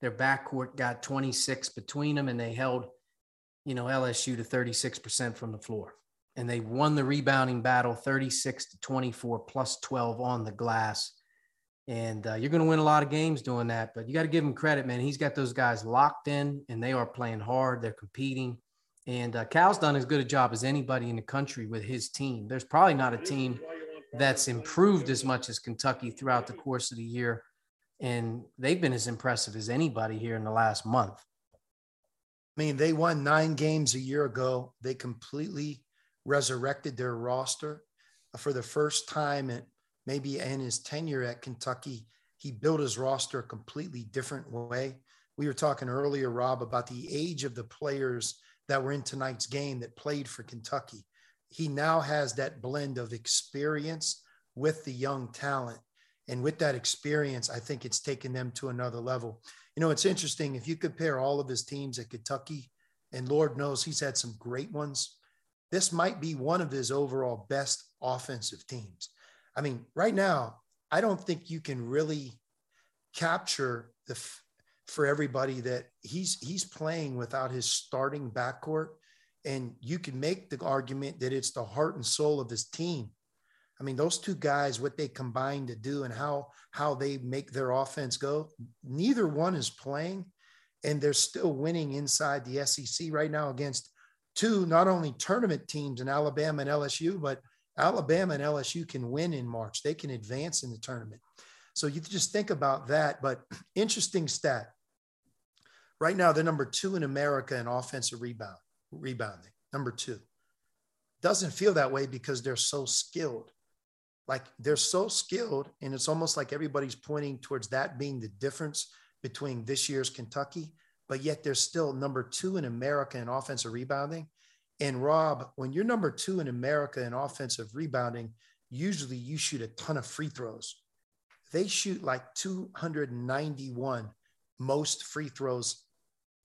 Their backcourt got 26 between them, and they held, you know, LSU to 36% from the floor. And they won the rebounding battle 36 to 24 plus 12 on the glass. And uh, you're going to win a lot of games doing that, but you got to give him credit, man. He's got those guys locked in and they are playing hard. They're competing. And uh, Cal's done as good a job as anybody in the country with his team. There's probably not a team that's improved as much as Kentucky throughout the course of the year. And they've been as impressive as anybody here in the last month. I mean, they won nine games a year ago. They completely resurrected their roster for the first time, and maybe in his tenure at Kentucky, he built his roster a completely different way. We were talking earlier, Rob, about the age of the players that were in tonight's game that played for Kentucky he now has that blend of experience with the young talent. And with that experience, I think it's taken them to another level. You know, it's interesting if you compare all of his teams at Kentucky, and Lord knows he's had some great ones. This might be one of his overall best offensive teams. I mean, right now, I don't think you can really capture the for everybody that he's he's playing without his starting backcourt and you can make the argument that it's the heart and soul of his team. I mean, those two guys, what they combine to do and how how they make their offense go, neither one is playing, and they're still winning inside the SEC right now against two not only tournament teams in Alabama and LSU, but Alabama and LSU can win in March. They can advance in the tournament. So you just think about that. But interesting stat. Right now, they're number two in America in offensive rebound rebounding. Number two, doesn't feel that way because they're so skilled. Like they're so skilled, and it's almost like everybody's pointing towards that being the difference between this year's Kentucky, but yet they're still number two in America in offensive rebounding. And Rob, when you're number two in America in offensive rebounding, usually you shoot a ton of free throws. They shoot like 291 most free throws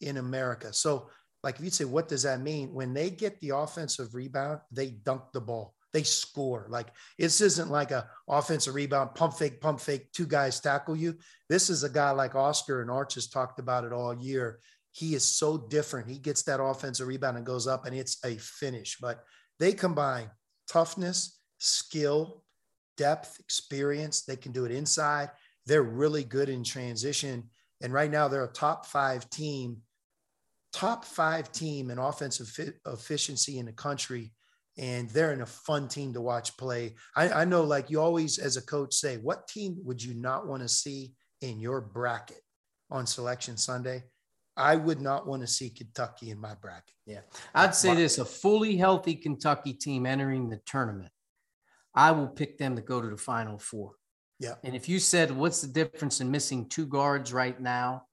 in America. So like if you'd say, what does that mean? When they get the offensive rebound, they dunk the ball. They score. Like this isn't like a offensive rebound, pump fake, pump fake, two guys tackle you. This is a guy like Oscar and Arch has talked about it all year. He is so different. He gets that offensive rebound and goes up, and it's a finish. But they combine toughness, skill, depth, experience. They can do it inside. They're really good in transition. And right now, they're a top five team, top five team in offensive efficiency in the country. And they're in a fun team to watch play. I, I know, like you always, as a coach, say, what team would you not want to see in your bracket on Selection Sunday? I would not want to see Kentucky in my bracket. Yeah. I'd say this a fully healthy Kentucky team entering the tournament. I will pick them to go to the final four. Yeah. And if you said, what's the difference in missing two guards right now?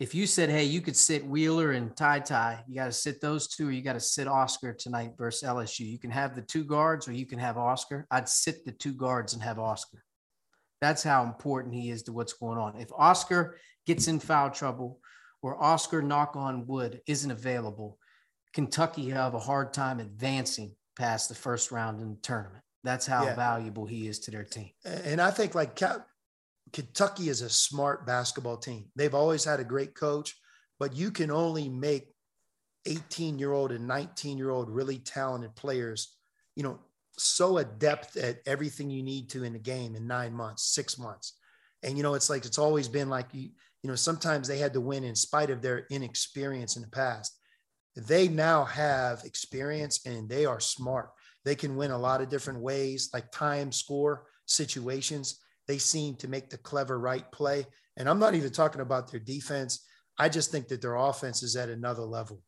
If you said, hey, you could sit Wheeler and Ty Ty, you got to sit those two, or you got to sit Oscar tonight versus LSU. You can have the two guards, or you can have Oscar. I'd sit the two guards and have Oscar. That's how important he is to what's going on. If Oscar gets in foul trouble, or Oscar, knock on wood, isn't available, Kentucky have a hard time advancing past the first round in the tournament. That's how yeah. valuable he is to their team. And I think like Kentucky is a smart basketball team. They've always had a great coach, but you can only make 18 year old and 19 year old really talented players, you know, so adept at everything you need to in the game in nine months, six months. And, you know, it's like, it's always been like, you, you know, sometimes they had to win in spite of their inexperience in the past. They now have experience and they are smart. They can win a lot of different ways, like time, score, situations. They seem to make the clever right play. And I'm not even talking about their defense. I just think that their offense is at another level.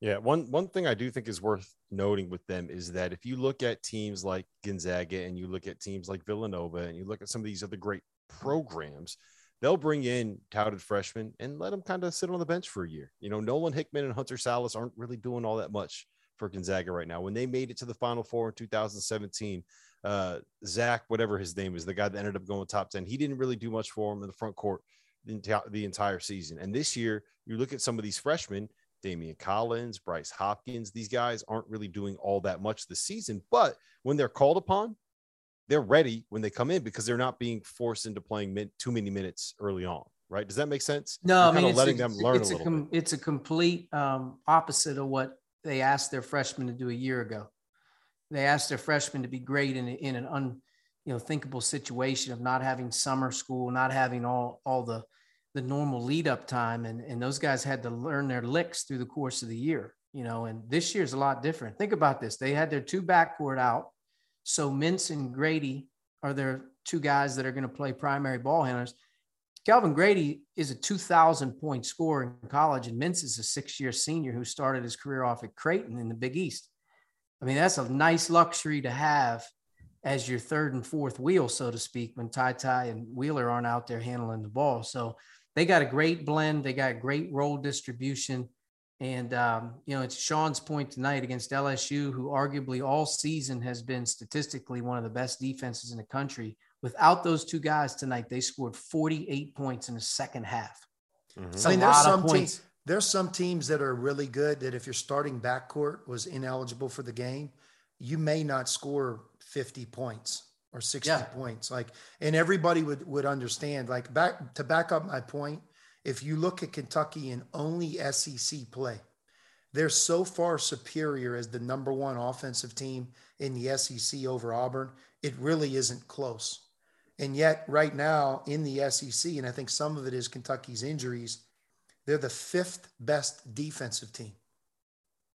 Yeah, one one thing I do think is worth noting with them is that if you look at teams like Gonzaga and you look at teams like Villanova and you look at some of these other great programs, they'll bring in touted freshmen and let them kind of sit on the bench for a year. You know, Nolan Hickman and Hunter Sallis aren't really doing all that much for Gonzaga right now. When they made it to the Final Four in 2017, uh, Zach, whatever his name is, the guy that ended up going top 10, he didn't really do much for him in the front court the, the entire season. And this year, you look at some of these freshmen, Daimion Collins, Bryce Hopkins, these guys aren't really doing all that much this season. But when they're called upon, they're ready when they come in because they're not being forced into playing min- too many minutes early on. Right? Does that make sense? No, You're I mean, letting a, them learn it's a, a com- It's a complete um, opposite of what they asked their freshmen to do a year ago. They asked their freshmen to be great in, in an un, you know, thinkable situation of not having summer school, not having all, all the, the normal lead up time. And, and those guys had to learn their licks through the course of the year, you know, and this year's a lot different. Think about this. They had their two backcourt out. So Mintz and Grady are their two guys that are going to play primary ball handlers. Kellan Grady is a 2,000 point scorer in college, and Mintz is a six year senior who started his career off at Creighton in the Big East. I mean, that's a nice luxury to have as your third and fourth wheel, so to speak, when Ty Ty and Wheeler aren't out there handling the ball. So they got a great blend, they got great role distribution. And, um, you know, it's Sean's point tonight against LSU, who arguably all season has been statistically one of the best defenses in the country Without those two guys tonight, they scored 48 points in the second half. Mm-hmm. I mean, there's some teams. There's some teams that are really good that if your starting backcourt was ineligible for the game, you may not score 50 points or 60 yeah. points. Like, and everybody would would understand. Like, back to back up my point, if you look at Kentucky in only SEC play, they're so far superior as the number one offensive team in the SEC over Auburn. It really isn't close. And yet, right now in the SEC, and I think some of it is Kentucky's injuries, they're the fifth best defensive team.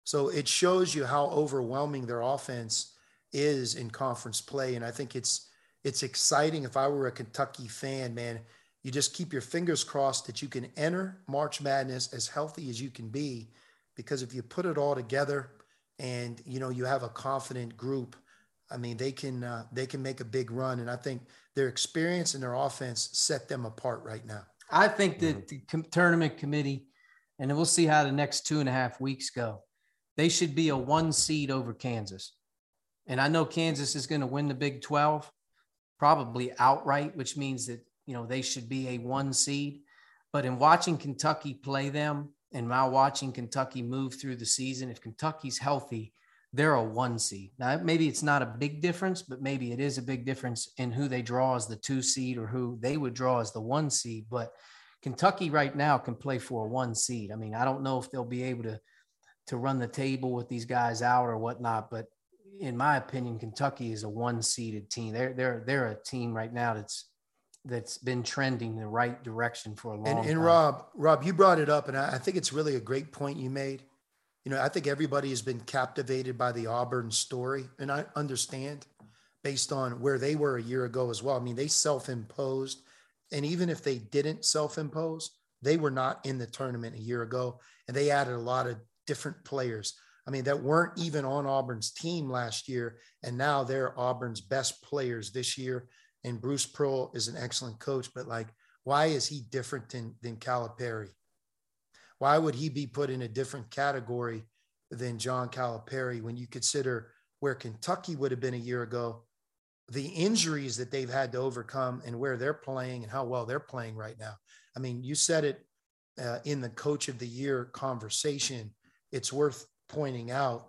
So it shows you how overwhelming their offense is in conference play. And I think it's it's exciting. If I were a Kentucky fan, man, you just keep your fingers crossed that you can enter March Madness as healthy as you can be. Because if you put it all together and you know you have a confident group, I mean, they can uh, they can make a big run, and I think their experience and their offense set them apart right now. I think that mm-hmm. the com- tournament committee, and we'll see how the next two and a half weeks go. They should be a one seed over Kansas, and I know Kansas is going to win the Big Twelve, probably outright, which means that you know they should be a one seed. But in watching Kentucky play them and now watching Kentucky move through the season, if Kentucky's healthy, they're a one seed. Now, maybe it's not a big difference, but maybe it is a big difference in who they draw as the two seed or who they would draw as the one seed. But Kentucky right now can play for a one seed. I mean, I don't know if they'll be able to to run the table with these guys out or whatnot, but in my opinion, Kentucky is a one seeded team. They're they're they're a team right now that's that's been trending the right direction for a long and, time. and Rob, Rob, you brought it up, and I, I think it's really a great point you made. You know, I think everybody has been captivated by the Auburn story, and I understand based on where they were a year ago as well. I mean, they self-imposed, and even if they didn't self-impose, they were not in the tournament a year ago, and they added a lot of different players. I mean, that weren't even on Auburn's team last year, and now they're Auburn's best players this year and Bruce Pearl is an excellent coach, but like, why is he different than, than Calipari? Why would he be put in a different category than John Calipari when you consider where Kentucky would have been a year ago, the injuries that they've had to overcome and where they're playing and how well they're playing right now? I mean, you said it uh, in the coach of the year conversation. It's worth pointing out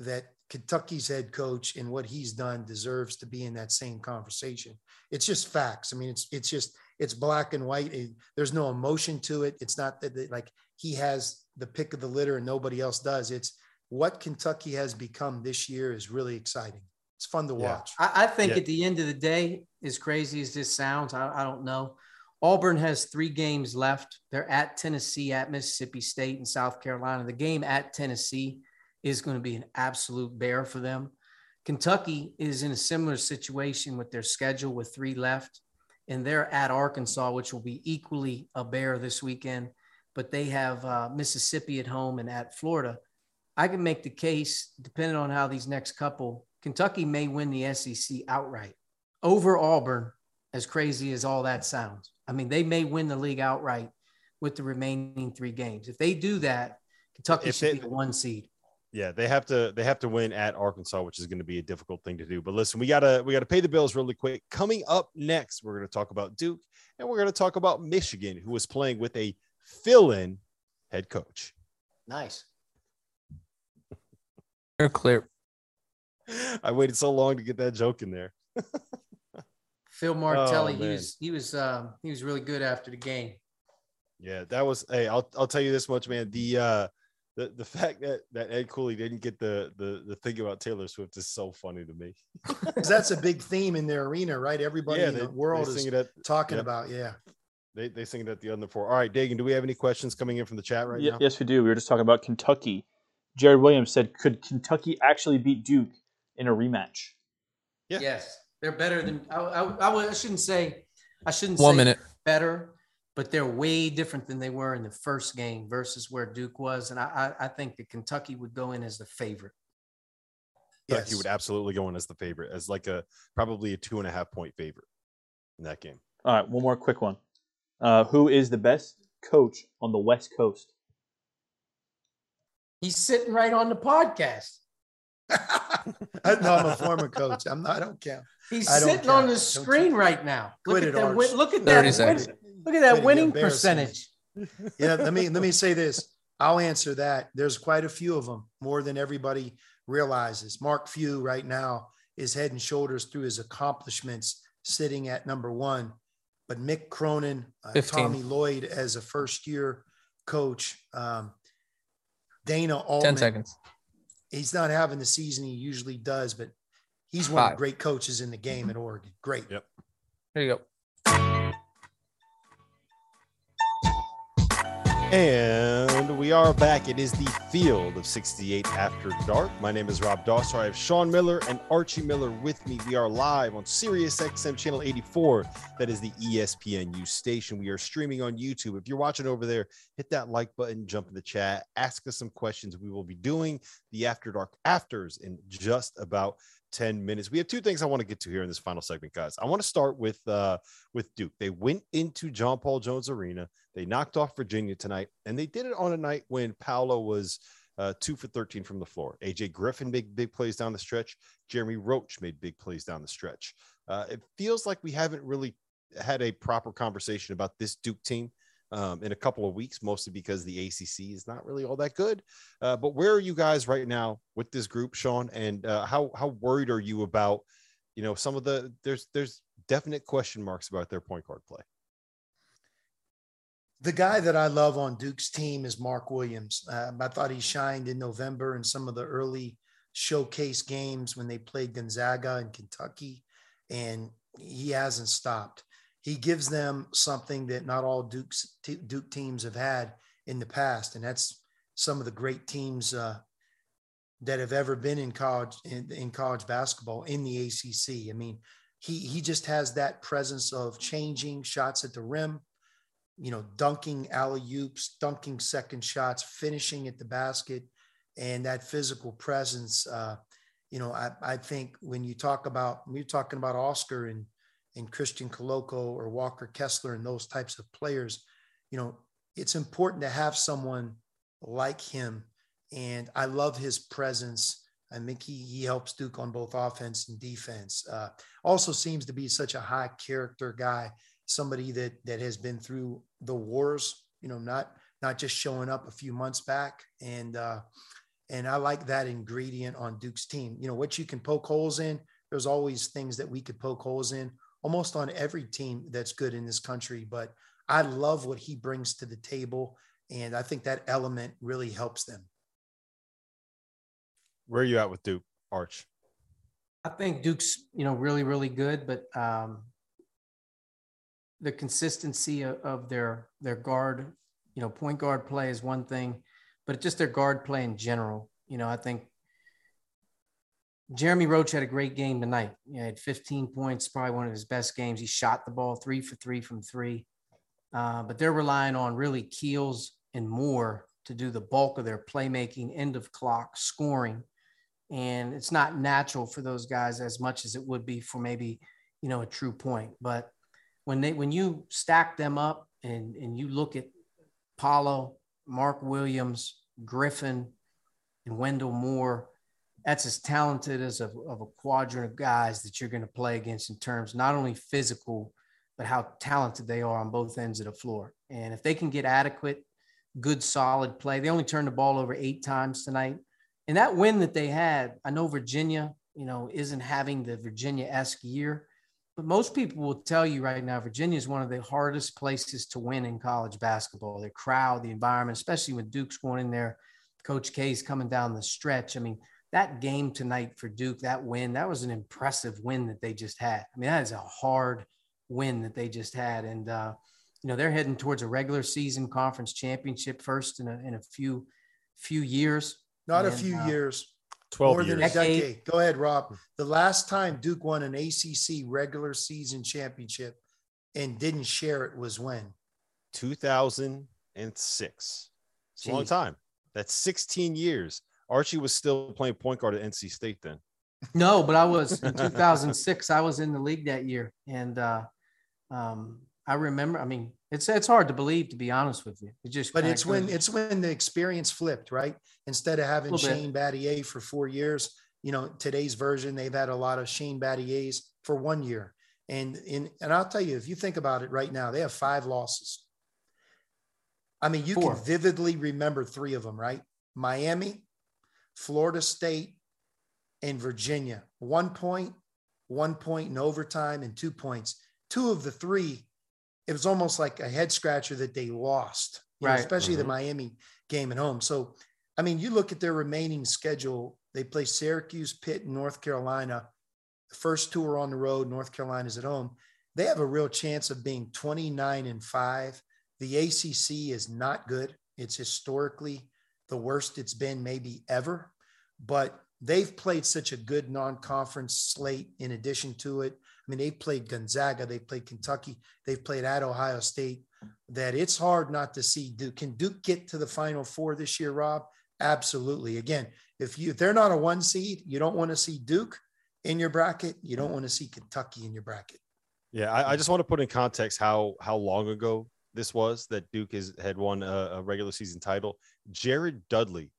that Kentucky's head coach and what he's done deserves to be in that same conversation. It's just facts. I mean, it's it's just it's black and white. It, there's no emotion to it. It's not that, that like he has the pick of the litter and nobody else does. It's what Kentucky has become this year is really exciting. It's fun to Yeah. watch. I, I think Yeah. at the end of the day, as crazy as this sounds, I, I don't know. Auburn has three games left. They're at Tennessee, at Mississippi State, and South Carolina. The game at Tennessee is going to be an absolute bear for them. Kentucky is in a similar situation with their schedule with three left, and they're at Arkansas, which will be equally a bear this weekend. But they have uh, Mississippi at home and at Florida. I can make the case, depending on how these next couple, Kentucky may win the SEC outright over Auburn, as crazy as all that sounds. I mean, they may win the league outright with the remaining three games. If they do that, Kentucky If should they- be the one seed. Yeah, they have to they have to win at Arkansas, which is going to be a difficult thing to do. But listen, we gotta we gotta pay the bills really quick. Coming up next, we're going to talk about Duke and we're going to talk about Michigan, who was playing with a fill-in head coach. Nice. They're clear. I waited so long to get that joke in there. Phil Martelli, he was he was um, he was really good after the game. Yeah, that was. Hey, I'll I'll tell you this much, man. The uh, the the fact that that Ed Cooley didn't get the the the thing about Taylor Swift is so funny to me. 'Cause that's a big theme in their arena, right? Everybody yeah, in they, the world is it at talking yep. about. Yeah. They they sing it at the under four. All right, Dagan, do we have any questions coming in from the chat right Ye- now? Yes, we do. We were just talking about Kentucky. Jared Williams said, "Could Kentucky actually beat Duke in a rematch?" Yeah. Yes, they're better than I. I, I, I shouldn't say. I shouldn't One say minute. better, but they're way different than they were in the first game versus where Duke was, and I I, I think that Kentucky would go in as the favorite. Kentucky Yes. would absolutely go in as the favorite, as like a probably a two and a half point favorite in that game. All right, one more quick one. Uh, who is the best coach on the West Coast? He's sitting right on the podcast. I, no, I'm a former coach. I'm not, I don't count. He's I don't sitting on the Don't screen you- right now. Quit look it, at that. Win, look at that. win- look at that Quit winning you're embarrassing me. percentage. Yeah, let me let me say this. I'll answer that. There's quite a few of them, more than everybody realizes. Mark Few right now is head and shoulders through his accomplishments, sitting at number one. But Mick Cronin, uh, Tommy Lloyd as a first year coach, um, Dana Altman. Ten seconds. He's not having the season he usually does, but he's one of the great coaches in the game at Oregon. Great. Yep. There you go. And we are back. It is the field of 68 after dark. My name is Rob Dauster. I have Sean Miller and Archie Miller with me. We are live on Sirius XM channel 84. That is the ESPNU station. We are streaming on YouTube. If you're watching over there, hit that like button, jump in the chat, ask us some questions. We will be doing the After Dark Afters in just about 10 minutes. We have two things I want to get to here in this final segment, guys. I want to start with uh with Duke. They went into John Paul Jones Arena. They knocked off Virginia tonight, and they did it on a night when Paolo was uh, two for 13 from the floor. AJ Griffin made big plays down the stretch. Jeremy Roach made big plays down the stretch. Uh, it feels like we haven't really had a proper conversation about this Duke team um, in a couple of weeks, mostly because the ACC is not really all that good. Uh, but where are you guys right now with this group, Sean? And uh, how how worried are you about, you know, some of the there's there's definite question marks about their point guard play. The guy that I love on Duke's team is Mark Williams. Um, I thought he shined in November in some of the early showcase games when they played Gonzaga and Kentucky, and he hasn't stopped. He gives them something that not all Duke's Duke teams have had in the past, and that's some of the great teams uh, that have ever been in college in, in college basketball in the ACC. I mean, he he just has that presence of changing shots at the rim, you know, dunking alley oops, dunking second shots, finishing at the basket, and that physical presence. Uh, you know, I, I think when you talk about you're talking about Oscar and and Christian Koloko or Walker Kessler and those types of players, you know, it's important to have someone like him. And I love his presence. I think he, he helps Duke on both offense and defense. Uh, also seems to be such a high character guy, somebody that that has been through the wars, you know, not not just showing up a few months back. And uh, and I like that ingredient on Duke's team. You know, what you can poke holes in, there's always things that we could poke holes in almost on every team that's good in this country. But I love what he brings to the table. And I think that element really helps them. Where are you at with Duke, Arch? I think Duke's, you know, really, really good, but um, the consistency of, of their their guard, you know, point guard play is one thing, but just their guard play in general. You know, I think Jeremy Roach had a great game tonight. He had 15 points, probably one of his best games. He shot the ball three for three from three. Uh, but they're relying on really Keels and Moore to do the bulk of their playmaking, end of clock scoring. And it's not natural for those guys as much as it would be for maybe, you know, a true point. But when they when you stack them up and and you look at Paolo, Mark Williams, Griffin, and Wendell Moore, that's as talented as a, of a quadrant of guys that you're going to play against in terms not only physical, but how talented they are on both ends of the floor. And if they can get adequate, good, solid play, they only turned the ball over eight times tonight. And that win that they had, I know Virginia, you know, isn't having the Virginia esque year, but most people will tell you right now, Virginia is one of the hardest places to win in college basketball. The crowd, the environment, especially when Duke's going in there, Coach K's coming down the stretch. I mean, that game tonight for Duke, that win, that was an impressive win that they just had. I mean, that is a hard win that they just had. And, uh, you know, they're heading towards a regular season conference championship first in a, in a few, few years. Not and, a few uh, years. 12 More years. than a decade. Go ahead, Rob. The last time Duke won an ACC regular season championship and didn't share it was when? 2006. It's a long time. That's 16 years. Archie was still playing point guard at NC State then. No, but I was in 2006. I was in the league that year, and uh, um, I remember. I mean, it's it's hard to believe, to be honest with you. It just But kinda it's when goes- it's when the experience flipped, right? Instead of having Little bit. Shane Battier for four years, you know, today's version, they've had a lot of Shane Battiers for one year. And in and I'll tell you, if you think about it right now, they have five losses. I mean, you Four. can vividly remember three of them, right? Miami, Florida State, and Virginia. One point, one point in overtime, and two points. Two of the three, it was almost like a head scratcher that they lost, you know, especially the Mhm. Miami game at home. So, I mean, you look at their remaining schedule, they play Syracuse, Pitt, and North Carolina. The first two are on the road, North Carolina's at home. They have a real chance of being 29 and five. The ACC is not good. It's historically the worst it's been maybe ever, but they've played such a good non-conference slate in addition to it. I mean, they've played Gonzaga, they've played Kentucky, they've played at Ohio State, that it's hard not to see Duke. Can Duke get to the final four this year, Rob? Absolutely. Again, if you if they're not a one seed, you don't want to see Duke in your bracket. You don't want to see Kentucky in your bracket. Yeah, I, I just want to put in context how how long ago this was that Duke is, had won a, a regular season title. Jared Dudley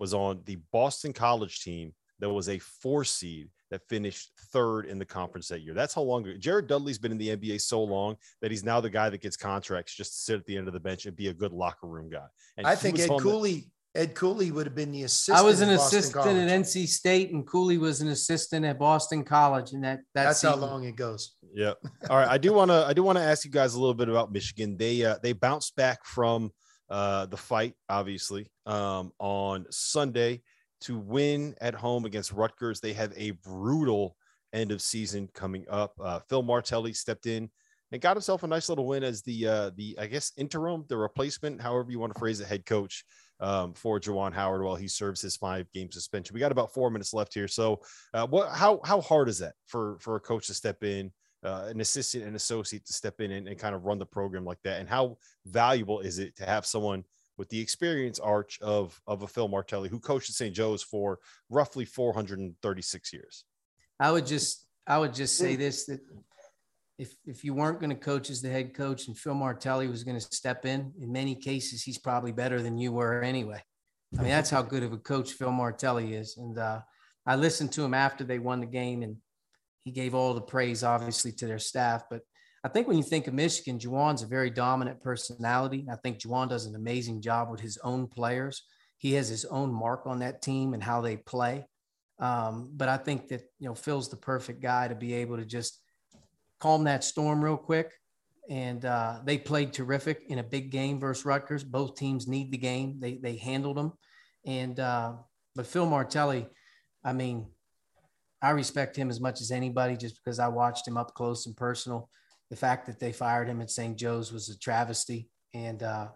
was on the Boston College team that was a four seed that finished third in the conference that year. That's how long Jared Dudley's been in the NBA so long that he's now the guy that gets contracts just to sit at the end of the bench and be a good locker room guy. And I think Ed Cooley. Ed Cooley would have been the assistant. I was an at assistant at NC State, and Cooley was an assistant at Boston College, and that, that that's season. how long it goes. Yeah. All right. I do want to I do want to ask you guys a little bit about Michigan. They uh, they bounced back from uh, the fight, obviously, um, on Sunday to win at home against Rutgers. They have a brutal end of season coming up. Uh, Phil Martelli stepped in and got himself a nice little win as the uh, the I guess interim, the replacement, however you want to phrase it, head coach um, for Juwan Howard while he serves his five game suspension. We got about four minutes left here. So, uh, what how how hard is that for for a coach to step in? Uh, an assistant and associate to step in and, and kind of run the program like that and how valuable is it to have someone with the experience arch of of a Phil Martelli who coached at St. Joe's for roughly 436 years. I would just I would just say this that if if you weren't going to coach as the head coach and Phil Martelli was going to step in, in many cases he's probably better than you were anyway. I mean that's how good of a coach Phil Martelli is. And uh, I listened to him after they won the game, and he gave all the praise obviously to their staff, but I think when you think of Michigan, Juwan's a very dominant personality. I think Juwan does an amazing job with his own players. He has his own mark on that team and how they play. Um, but I think that you know Phil's the perfect guy to be able to just calm that storm real quick. And uh, they played terrific in a big game versus Rutgers. Both teams need the game. They they handled them. And uh, but Phil Martelli, I mean, I respect him as much as anybody just because I watched him up close and personal. The fact that they fired him at St. Joe's was a travesty, and uh,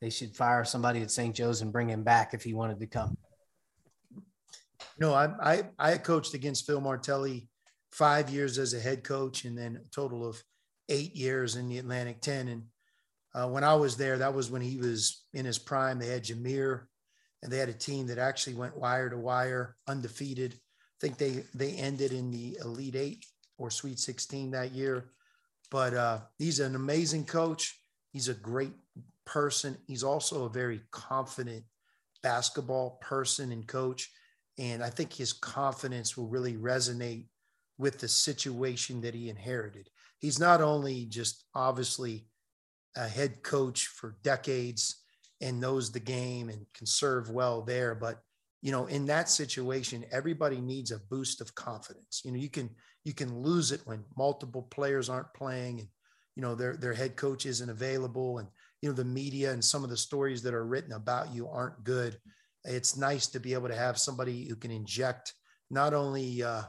they should fire somebody at St. Joe's and bring him back if he wanted to come. No, I I, I coached against Phil Martelli five years as a head coach and then a total of eight years in the Atlantic 10. And uh, when I was there, that was when he was in his prime. They had Jameer and they had a team that actually went wire to wire, undefeated. I think they they ended in the Elite Eight or Sweet 16 that year. But uh, he's an amazing coach. He's a great person. He's also a very confident basketball person and coach. And I think his confidence will really resonate with the situation that he inherited. He's not only just obviously a head coach for decades and knows the game and can serve well there, but you know, in that situation, everybody needs a boost of confidence. You know, you can you can lose it when multiple players aren't playing and you know their their head coach isn't available and you know the media and some of the stories that are written about you aren't good. It's nice to be able to have somebody who can inject not only uh,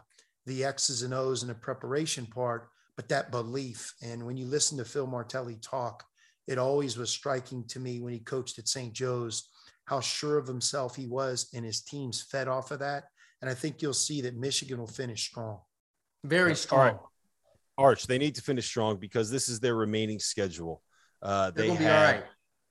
the X's and O's and the preparation part, but that belief. And when you listen to Phil Martelli talk, it always was striking to me when he coached at St. Joe's how sure of himself he was, and his teams fed off of that. And I think you'll see that Michigan will finish strong. Very strong. All right. Arch, they need to finish strong because this is their remaining schedule. Uh, they have yeah,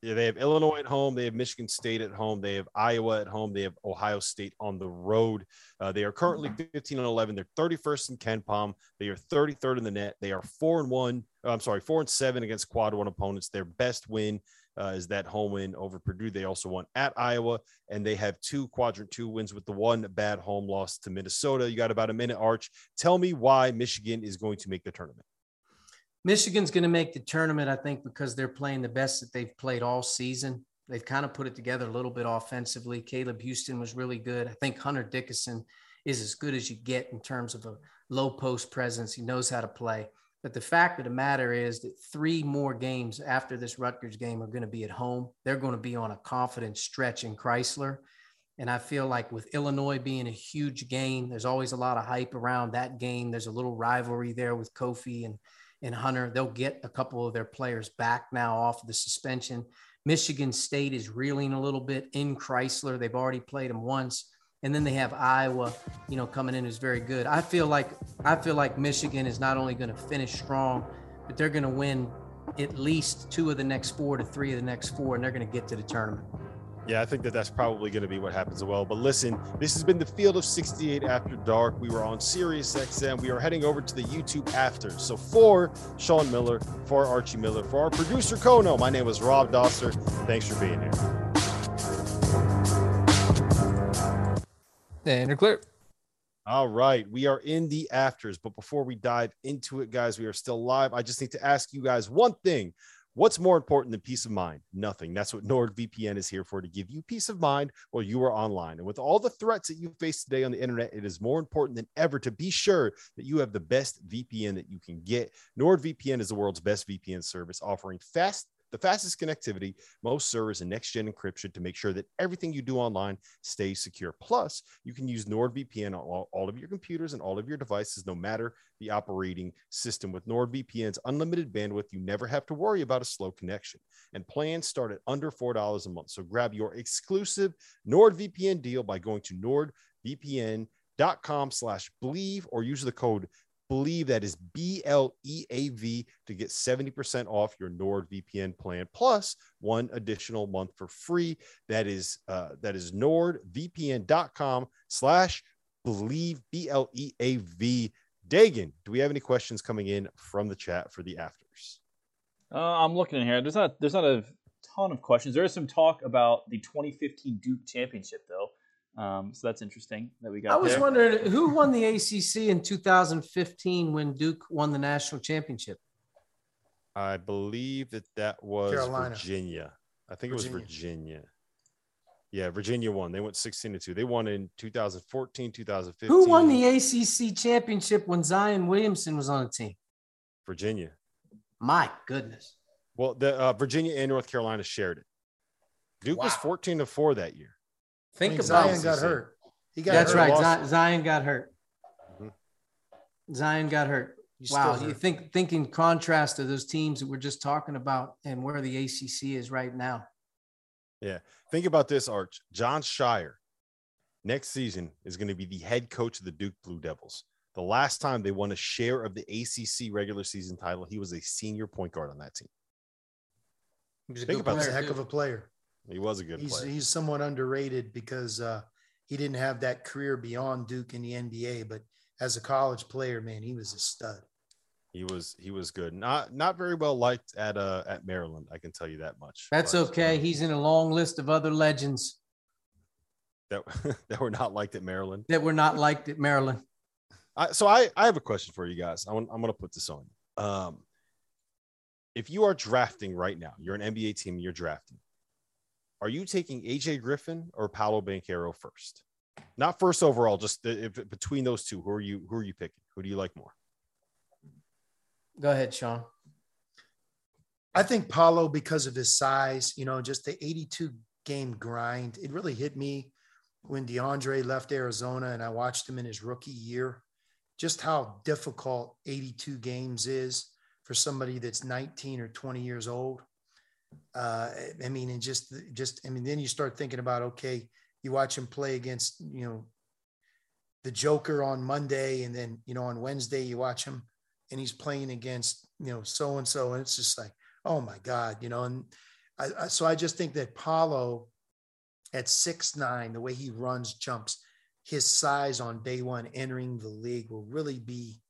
they have Illinois at home. They have Michigan State at home. They have Iowa at home. They have Ohio State on the road. Uh, they are currently 15 and 11. They're 31st in KenPom. They are 33rd in the net. They are four and one. Uh, I'm sorry, four and seven against quad one opponents. Their best win uh, is that home win over Purdue. They also won at Iowa, and they have two quadrant two wins with the one bad home loss to Minnesota. You got about a minute, Arch. Tell me why Michigan is going to make the tournament. Michigan's going to make the tournament, I think, because they're playing the best that they've played all season. They've kind of put it together a little bit offensively. Caleb Houstan was really good. I think Hunter Dickinson is as good as you get in terms of a low post presence. He knows how to play. But the fact of the matter is that three more games after this Rutgers game are going to be at home. They're going to be on a confident stretch in Crisler. And I feel like with Illinois being a huge game, there's always a lot of hype around that game. There's a little rivalry there with Kofi and and Hunter. They'll get a couple of their players back now off the suspension. Michigan State is reeling a little bit in Crisler. They've already played them once. And then they have Iowa, you know, coming in who's very good. I feel like I feel like Michigan is not only going to finish strong, but they're going to win at least two of the next four to three of the next four, and they're going to get to the tournament. Yeah, I think that that's probably going to be what happens as well. But listen, this has been the Field of 68 After Dark. We were on Sirius XM. We are heading over to the YouTube after. So for Sean Miller, for Archie Miller, for our producer Kono, my name is Rob Dauster. Thanks for being here. And you're clear. All right, we are in the afters, but before we dive into it, guys, we are still live. I just need to ask you guys one thing. What's more important than peace of mind? Nothing. That's what NordVPN is here for to give you peace of mind while you are online. And with all the threats that you face today on the internet, it is more important than ever to be sure that you have the best VPN that you can get. NordVPN is the world's best VPN service, offering fast the fastest connectivity, most servers, and next gen encryption to make sure that everything you do online stays secure. Plus, you can use NordVPN on all, all of your computers and all of your devices, no matter the operating system. With NordVPN's unlimited bandwidth, you never have to worry about a slow connection. And plans start at under $4 a month. So grab your exclusive NordVPN deal by going to nordvpn.com slash believe or use the code believe that is B L E A V to get 70% off your NordVPN plan plus one additional month for free. That is uh, that is nordvpn.com slash believe B L E A V. Dagan, do we have any questions coming in from the chat for the afters? Uh, I'm looking in here. There's not there's not a ton of questions. There is some talk about the 2015 Duke Championship though. Um, so that's interesting that we got. I was there. wondering who won the ACC in 2015 when Duke won the national championship. I believe that that was Carolina. Virginia. I think it was Virginia. Virginia. Yeah, Virginia won. They went 16 to 2. They won in 2014, 2015. Who won the ACC championship when Zion Williamson was on the team? Virginia. My goodness. Well, the uh, Virginia and North Carolina shared it. Duke was 14 to 4 that year. I Think mean, about Zion got hurt. He got That's hurt. right. Lost- Zion got hurt. Mhm. Zion got hurt. He's wow. still You think think in contrast to those teams that we're just talking about and where the ACC is right now. Yeah, think about this, Arch. Jon Scheyer next season is going to be the head coach of the Duke Blue Devils. The last time they won a share of the ACC regular season title, he was a senior point guard on that team. He was a Think good about He's a player, heck of a player. He was a good He's player. he's somewhat underrated because uh, he didn't have that career beyond Duke in the NBA, but as a college player, man, he was a stud. He was he was good. Not not very well liked at uh at Maryland. I can tell you that much. That's But, okay. um, He's in a long list of other legends that that were not liked at Maryland. that were not liked at Maryland. I, so I, I have a question for you guys. I want, I'm going to put this on. Um, if you are drafting right now, you're an NBA team, you're drafting. Are you taking AJ Griffin or Paolo Banchero first? Not first overall, just the, if, between those two. Who are you? Who are you picking? Who do you like more? Go ahead, Sean. I think Paolo, because of his size, you know, just the 82 game grind, it really hit me when DeAndre left Arizona and I watched him in his rookie year. Just how difficult 82 games is for somebody that's 19 or 20 years old. Uh, I mean, and just, just, I mean, then you start thinking about, okay, you watch him play against, you know, the Joker on Monday, and then, you know, on Wednesday, you watch him and he's playing against, you know, so and so. And it's just like, oh my God, you know, and I, I so I just think that Paolo at six nine, the way he runs, jumps, his size on day one entering the league will really be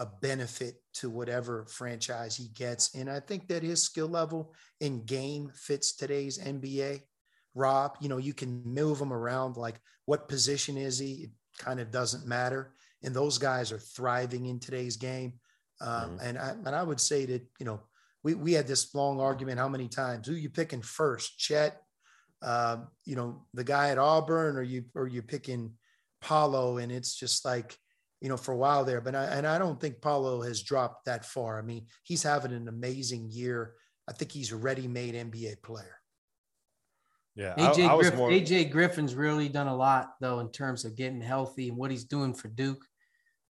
a benefit to whatever franchise he gets. And I think that his skill level in game fits today's NBA. Rob, you know, you can move him around like what position is he? It kind of doesn't matter. And those guys are thriving in today's game. Um, Mhm. and I and I would say that, you know, we, we had this long argument how many times who you picking first chet um, you know the guy at auburn or you or you picking paolo and it's just like you know for a while there but I, and i don't think paolo has dropped that far i mean he's having an amazing year i think he's a ready-made nba player Yeah, AJ, I, I was Griff- more. AJ Griffin's really done a lot though in terms of getting healthy and what he's doing for Duke.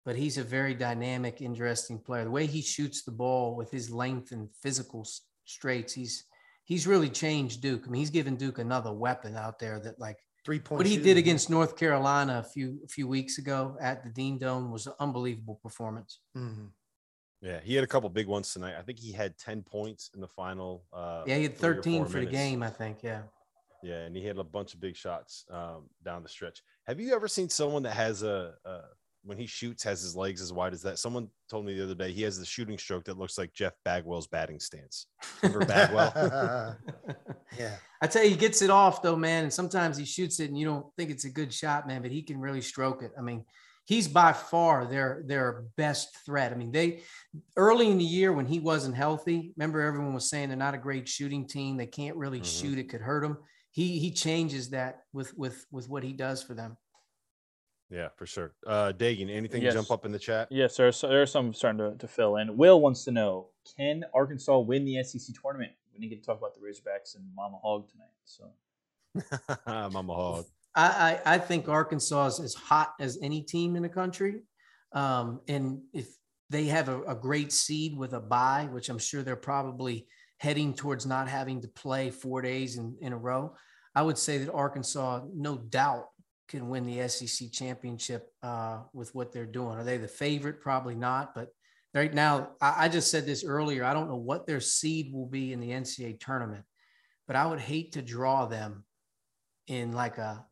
But he's a very dynamic, interesting player. The way he shoots the ball with his length and physical s- straights, he's he's really changed Duke. I mean, he's given Duke another weapon out there that like three point what he did against North Carolina a few a few weeks ago at the Dean Dome was an unbelievable performance. Mhm. Yeah, he had a couple big ones tonight. I think he had 10 points in the final. Uh, Yeah, he had 13 four for the game, I think. Yeah. Yeah, and he had a bunch of big shots um, down the stretch. Have you ever seen someone that has a, a when he shoots has his legs as wide as that? Someone told me the other day he has the shooting stroke that looks like Jeff Bagwell's batting stance. Remember Bagwell? yeah I tell you, he gets it off though, man. And sometimes he shoots it and you don't think it's a good shot, man, but he can really stroke it. I mean, he's by far their their best threat. I mean, they early in the year when he wasn't healthy, remember everyone was saying they're not a great shooting team. They can't really mm-hmm. shoot. It could hurt them. He he changes that with with with what he does for them. Yeah, for sure. Uh Dagan, anything yes. jump up in the chat? Yes, there's there's some starting to, to fill in. Will wants to know, can Arkansas win the SEC tournament? We didn't to talk about the Razorbacks and Mama Hog tonight. So Mama Hog. I, I, I think Arkansas is as hot as any team in the country. Um, and if they have a, a great seed with a bye, which I'm sure they're probably heading towards not having to play four days in, in a row, I would say that Arkansas, no doubt, can win the SEC championship uh, with what they're doing. Are they the favorite? Probably not. But right now, I, I just said this earlier. I don't know what their seed will be in the NCAA tournament, but I would hate to draw them in like a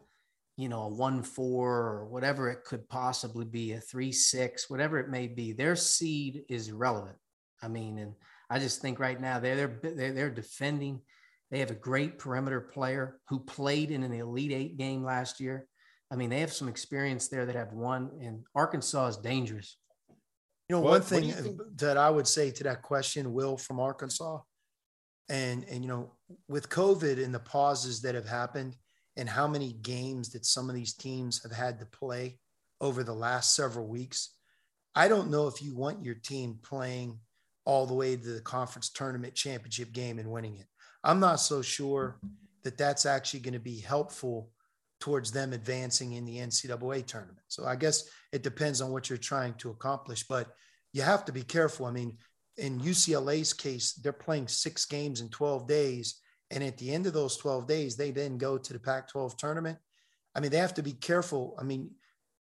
you know, a one four or whatever it could possibly be, a three six, whatever it may be, their seed is relevant. I mean, and I just think right now they're they're they're defending. They have a great perimeter player who played in an Elite Eight game last year. I mean, they have some experience there that have won, and Arkansas is dangerous. You know, what, one thing that I would say to that question, Will from Arkansas, and and you know, with COVID and the pauses that have happened, and how many games that some of these teams have had to play over the last several weeks. I don't know if you want your team playing all the way to the conference tournament championship game and winning it. I'm not so sure that that's actually going to be helpful towards them advancing in the NCAA tournament. So I guess it depends on what you're trying to accomplish, but you have to be careful. I mean, in UCLA's case, they're playing six games in 12 days and at the end of those 12 days, they then go to the Pac 12 tournament. I mean, they have to be careful. I mean,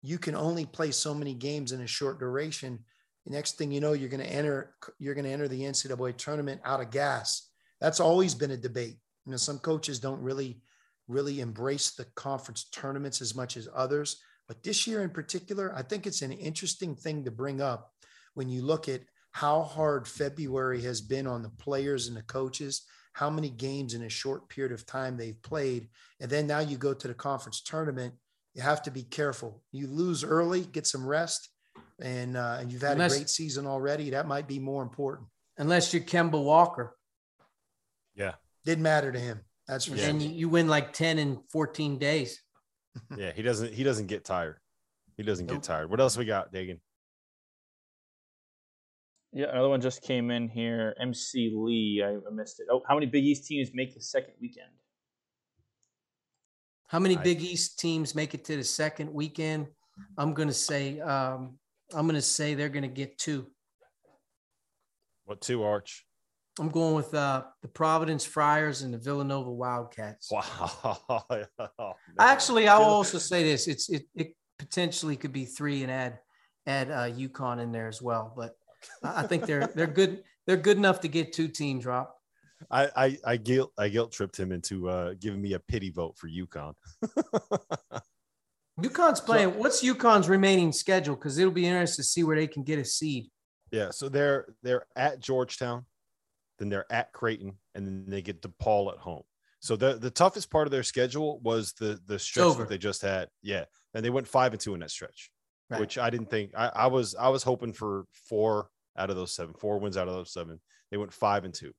you can only play so many games in a short duration. The next thing you know, you're going to enter, you're going to enter the NCAA tournament out of gas. That's always been a debate. You know, some coaches don't really, really embrace the conference tournaments as much as others. But this year in particular, I think it's an interesting thing to bring up when you look at how hard February has been on the players and the coaches how many games in a short period of time they've played. And then now you go to the conference tournament, you have to be careful. You lose early, get some rest, and, uh, and you've had unless, a great season already. That might be more important. Unless you're Kemba Walker. Yeah. Didn't matter to him. That's for yeah. And you win like 10 in 14 days. yeah, he doesn't he doesn't get tired. He doesn't nope. get tired. What else we got, Dagan? Yeah, another one just came in here. MC Lee, I missed it. Oh, how many Big East teams make the second weekend? How many Big East teams make it to the second weekend? I'm going to say um, I'm going to say they're going to get two. What two, Arch? I'm going with uh, the Providence Friars and the Villanova Wildcats. Wow. oh, Actually, I will also say this: it's it, it potentially could be three and add add uh, UConn in there as well, but I think they're they're good. They're good enough to get two teams, Rob. I, I, I guilt I guilt tripped him into uh, giving me a pity vote for UConn. UConn's playing. So, what's UConn's remaining schedule? Because it'll be interesting to see where they can get a seed. Yeah, so they're they're at Georgetown, then they're at Creighton, and then they get DePaul at home. So the the toughest part of their schedule was the the stretch that they just had. Yeah, and they went five and two in that stretch, right. which I didn't think. I, I was I was hoping for four out of those seven, four wins out of those seven. They went five and two.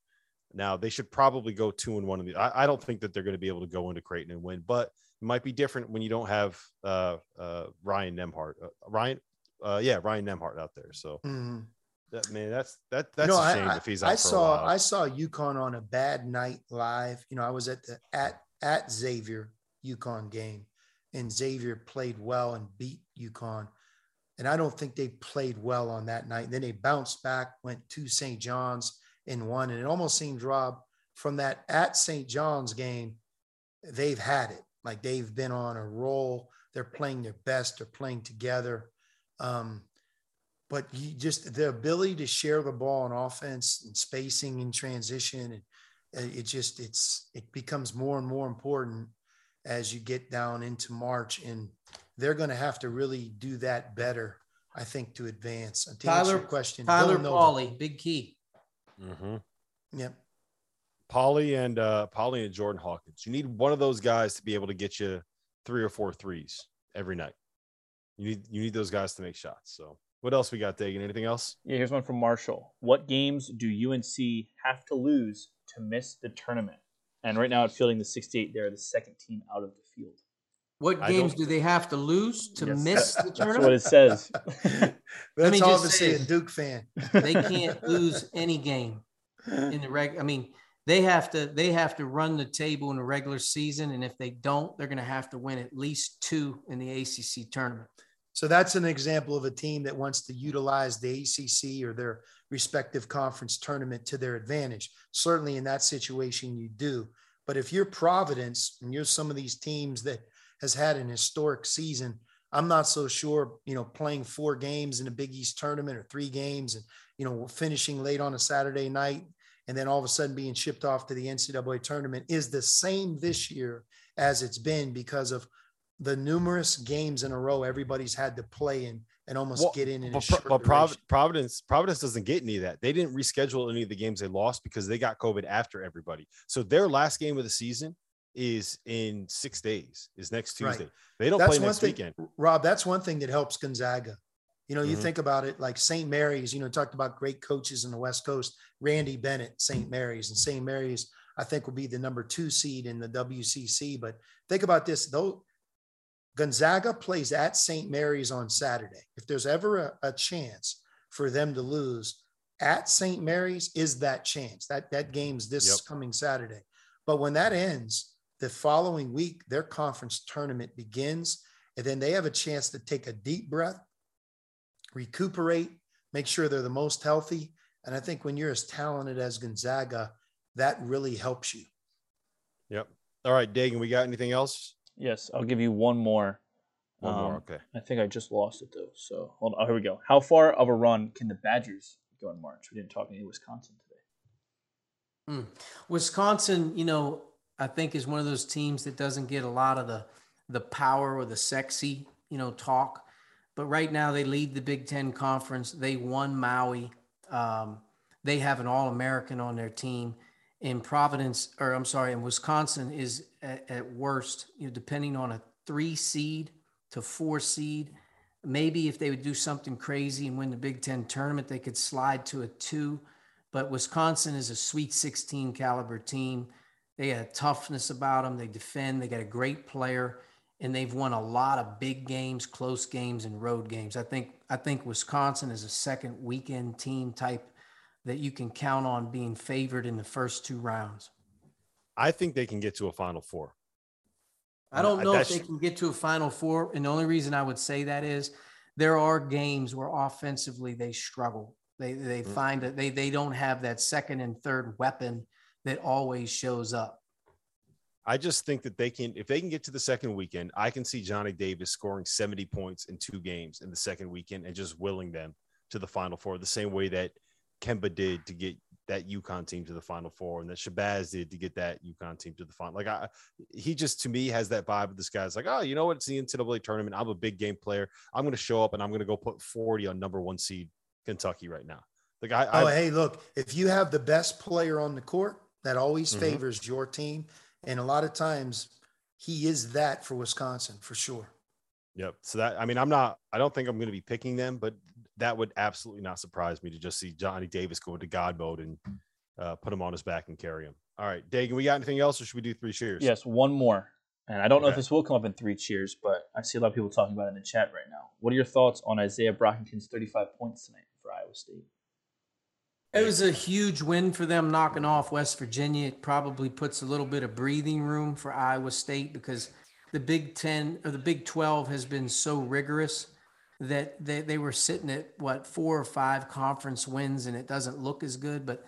Now they should probably go two and one. In the, I, I don't think that they're going to be able to go into Creighton and win, but it might be different when you don't have uh, uh, Ryan Nembhard, Uh, Ryan, uh, yeah, Ryan Nembhard out there. So mm-hmm. That man, that's that that's you know, a shame I, if he's out. I saw I saw UConn on a bad night live. You know, I was at the at at Xavier UConn game, and Xavier played well and beat UConn. And I don't think they played well on that night. Then they bounced back, went to St. John's and won. And it almost seemed, Rob, from that at St. John's game, they've had it. Like they've been on a roll. They're playing their best. They're playing together. Um, but you just the ability to share the ball on offense and spacing and transition and it just it's it becomes more and more important as you get down into March and they're going to have to really do that better, I think, to advance. To Tyler, question, Tyler Polley, big key. Mm-hmm. Yep. Polley and uh, Polley and Jordan Hawkins. You need one of those guys to be able to get you three or four threes every night. You need you need those guys to make shots. So what else we got, Dagan? Anything else? Yeah, here's one from Marshall. What games do UNC have to lose to miss the tournament? And right now, at fielding the 68, they're the second team out of the field. What I games don't- do they have to lose to Yes, miss the tournament? That's what it says. That's me just obviously say a. Duke fan. they can't lose any game in the reg. I mean, they have to they have to run the table in the regular season, and if they don't, they're going to have to win at least two in the ACC tournament. So that's an example of a team that wants to utilize the ACC or their respective conference tournament to their advantage. Certainly in that situation, you do. But if you're Providence and you're some of these teams that has had an historic season, I'm not so sure, you know, playing four games in a Big East tournament or three games and, you know, finishing late on a Saturday night and then all of a sudden being shipped off to the NCAA tournament is the same this year as it's been because of the numerous games in a row everybody's had to play in and almost Well, get in in But, but Prov- Providence Providence doesn't get any of that. They didn't reschedule any of the games they lost because they got COVID after everybody. So their last game of the season is in six days. Is next Right. Tuesday. They don't That's play next thing, weekend. Rob. That's one thing that helps Gonzaga. You know, you Mhm. think about it like St. Mary's, you know, talked about great coaches in the West Coast, Randy Bennett, St. Mary's, and St. Mary's, I think will be the number two seed in the WCC. But think about this though. Gonzaga plays at St. Mary's on Saturday. If there's ever a, a chance for them to lose at St. Mary's, is that chance? That that game's this Yep. coming Saturday. But when that ends, the following week, their conference tournament begins, and then they have a chance to take a deep breath, recuperate, make sure they're the most healthy. And I think when you're as talented as Gonzaga, that really helps you. Yep. All right, Dagan, we got anything else? Yes, I'll give you one more. One more. Um, Okay. I think I just lost it though. So hold on. Oh, here we go. How far of a run can the Badgers go in March? We didn't talk any Wisconsin today. Hmm. Wisconsin, you know, I think is one of those teams that doesn't get a lot of the the power or the sexy, you know, talk. But right now they lead the Big Ten conference. They won Maui. Um, they have an All American on their team. In Providence, or I'm sorry, in Wisconsin is at, at worst, you know, depending on a three seed to four seed. Maybe if they would do something crazy and win the Big Ten tournament, they could slide to a two but Wisconsin is a Sweet 16 caliber team. They got toughness about them. They defend. They got a great player, and they've won a lot of big games, close games, and road games. I think I think Wisconsin is a second weekend team type that you can count on being favored in the first two rounds. I think they can get to a Final Four. I don't Uh, know if they can get to a Final Four, and the only reason I would say that is there are games where offensively they struggle. They they Mm. find that they they don't have that second and third weapon that always shows up. I just think that they can, if they can get to the second weekend, I can see Johnny Davis scoring 70 points in two games in the second weekend and just willing them to the Final Four the same way that Kemba did to get that UConn team to the Final Four and that Shabazz did to get that UConn team to the final. Like I, he just to me has that vibe of this guy's like, oh, you know what? It's the NCAA tournament. I'm a big game player. I'm going to show up and I'm going to go put 40 on number one seed Kentucky right now. Like I, Oh, I hey, look, if you have the best player on the court, that always Mhm. favors your team. And a lot of times he is that for Wisconsin for sure. Yep. So that I mean, I'm not. I don't think I'm going to be picking them, but that would absolutely not surprise me to just see Johnny Davis go into God mode and uh, put him on his back and carry him. All right, Dagan, we got anything else, or should we do three cheers? Yes, one more. And I don't know if this will come up in three cheers, but I see a lot of people talking about it in the chat right now. What are your thoughts on Izaiah Brockington's 35 points tonight for Iowa State? It was a huge win for them knocking off West Virginia. It probably puts a little bit of breathing room for Iowa State because the Big 10 or the Big 12 has been so rigorous that they, they were sitting at what four or five conference wins and it doesn't look as good. But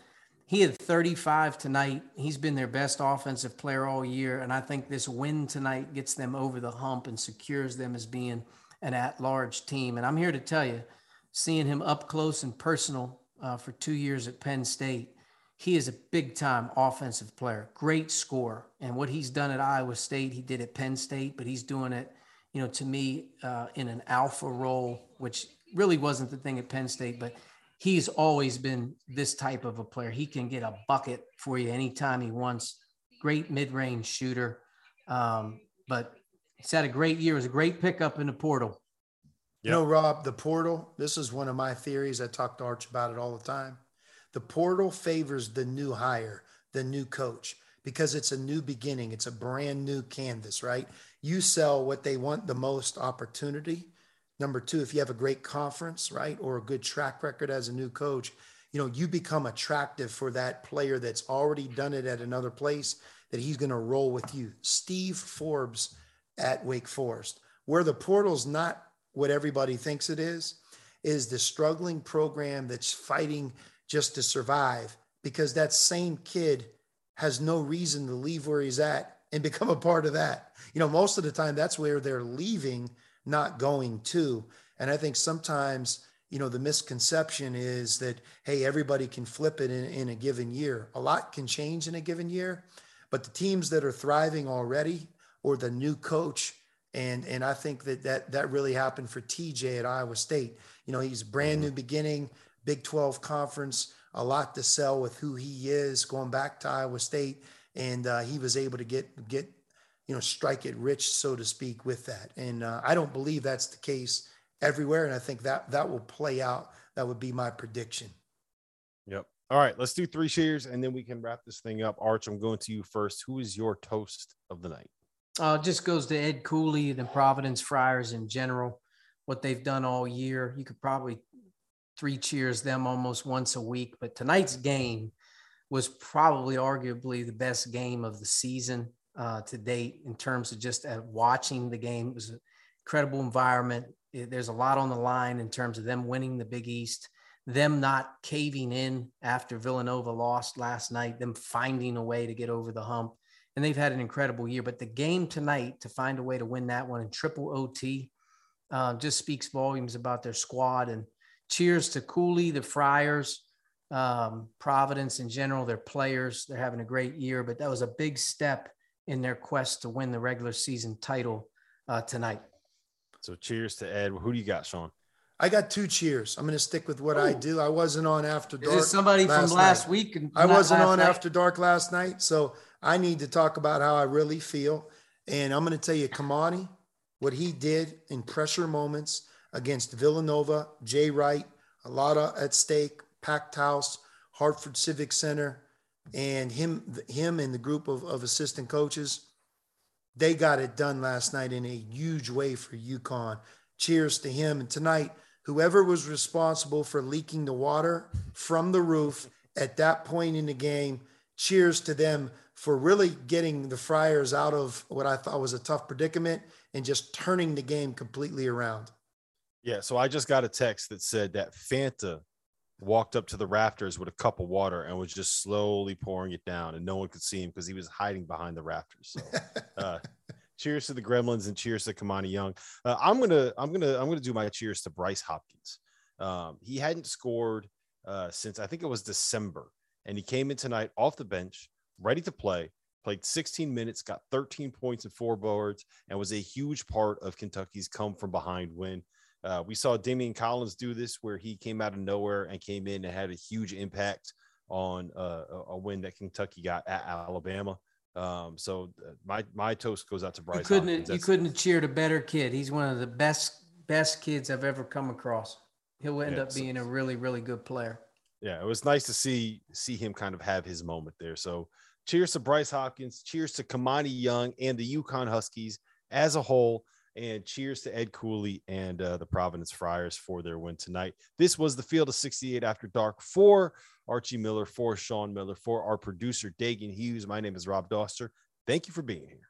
he had 35 tonight. He's been their best offensive player all year. And I think this win tonight gets them over the hump and secures them as being an at large team. And I'm here to tell you, seeing him up close and personal uh, for two years at Penn State, he is a big time offensive player, great scorer. And what he's done at Iowa State, he did at Penn State, but he's doing it, you know, to me uh, in an alpha role, which really wasn't the thing at Penn State, but he's always been this type of a player. He can get a bucket for you anytime he wants. Great mid range shooter. Um, but he's had a great year. It was a great pickup in the portal. You know, Rob, the portal, this is one of my theories. I talk to Arch about it all the time. The portal favors the new hire, the new coach, because it's a new beginning. It's a brand new canvas, right? You sell what they want the most opportunity. Number two, if you have a great conference, right, or a good track record as a new coach, you know, you become attractive for that player that's already done it at another place that he's going to roll with you. Steve Forbes at Wake Forest, where the portal's not what everybody thinks it is, is the struggling program that's fighting just to survive because that same kid has no reason to leave where he's at and become a part of that. You know, most of the time that's where they're leaving, not going to. And I think sometimes, you know, the misconception is that, hey, everybody can flip it in, in a given year. A lot can change in a given year, but the teams that are thriving already or the new coach and and I think that that that really happened for TJ at Iowa State. You know, he's brand new mm-hmm. beginning, Big 12 conference, a lot to sell with who he is going back to Iowa State, and uh, he was able to get get you know strike it rich, so to speak, with that. And uh, I don't believe that's the case everywhere, and I think that that will play out. That would be my prediction. Yep. All right, let's do three cheers and then we can wrap this thing up. Arch, I'm going to you first. Who is your toast of the night? Uh, just goes to Ed Cooley, the Providence Friars in general, what they've done all year. You could probably three cheers them almost once a week, but tonight's game was probably arguably the best game of the season uh, to date in terms of just uh, watching the game. It was an incredible environment. It, there's a lot on the line in terms of them winning the Big East, them not caving in after Villanova lost last night, them finding a way to get over the hump and they've had an incredible year. But the game tonight to find a way to win that one in triple OT uh, just speaks volumes about their squad. And cheers to Cooley, the Friars, um, Providence in general, their players. They're having a great year, but that was a big step in their quest to win the regular season title uh, tonight. So cheers to Ed. Who do you got, Sean? I got two cheers. I'm going to stick with what Ooh. I do. I wasn't on after dark. Is somebody last from last night. week? I wasn't on night? after dark last night, so I need to talk about how I really feel. And I'm going to tell you, Kimani, what he did in pressure moments against Villanova, Jay Wright, a lot of at stake, packed house, Hartford Civic Center, and him, him and the group of, of assistant coaches, they got it done last night in a huge way for UConn. Cheers to him. And tonight, whoever was responsible for leaking the water from the roof at that point in the game, cheers to them for really getting the Friars out of what I thought was a tough predicament and just turning the game completely around. Yeah. So I just got a text that said that Fanta walked up to the rafters with a cup of water and was just slowly pouring it down, and no one could see him because he was hiding behind the rafters. So, uh, cheers to the Gremlins and cheers to Kimani Young. Uh, I'm gonna, I'm gonna, I'm gonna do my cheers to Bryce Hopkins. Um, he hadn't scored uh, since I think it was December, and he came in tonight off the bench ready to play, played 16 minutes, got 13 points and four boards, and was a huge part of Kentucky's come from behind win. Uh, we saw Daimion Collins do this where he came out of nowhere and came in and had a huge impact on uh, a win that Kentucky got at Alabama. Um, so uh, my my toast goes out to Bryce. You couldn't you couldn't have cheered a better kid. He's one of the best best kids I've ever come across. He'll end yeah, up being so, a really really good player. Yeah, it was nice to see see him kind of have his moment there. So cheers to Bryce Hopkins, cheers to Kimani Young and the UConn Huskies as a whole, and cheers to Ed Cooley and uh, the Providence Friars for their win tonight. This was the Field of 68 After Dark for Archie Miller, for Sean Miller, for our producer, Dagan Hughes. My name is Rob Dauster. Thank you for being here.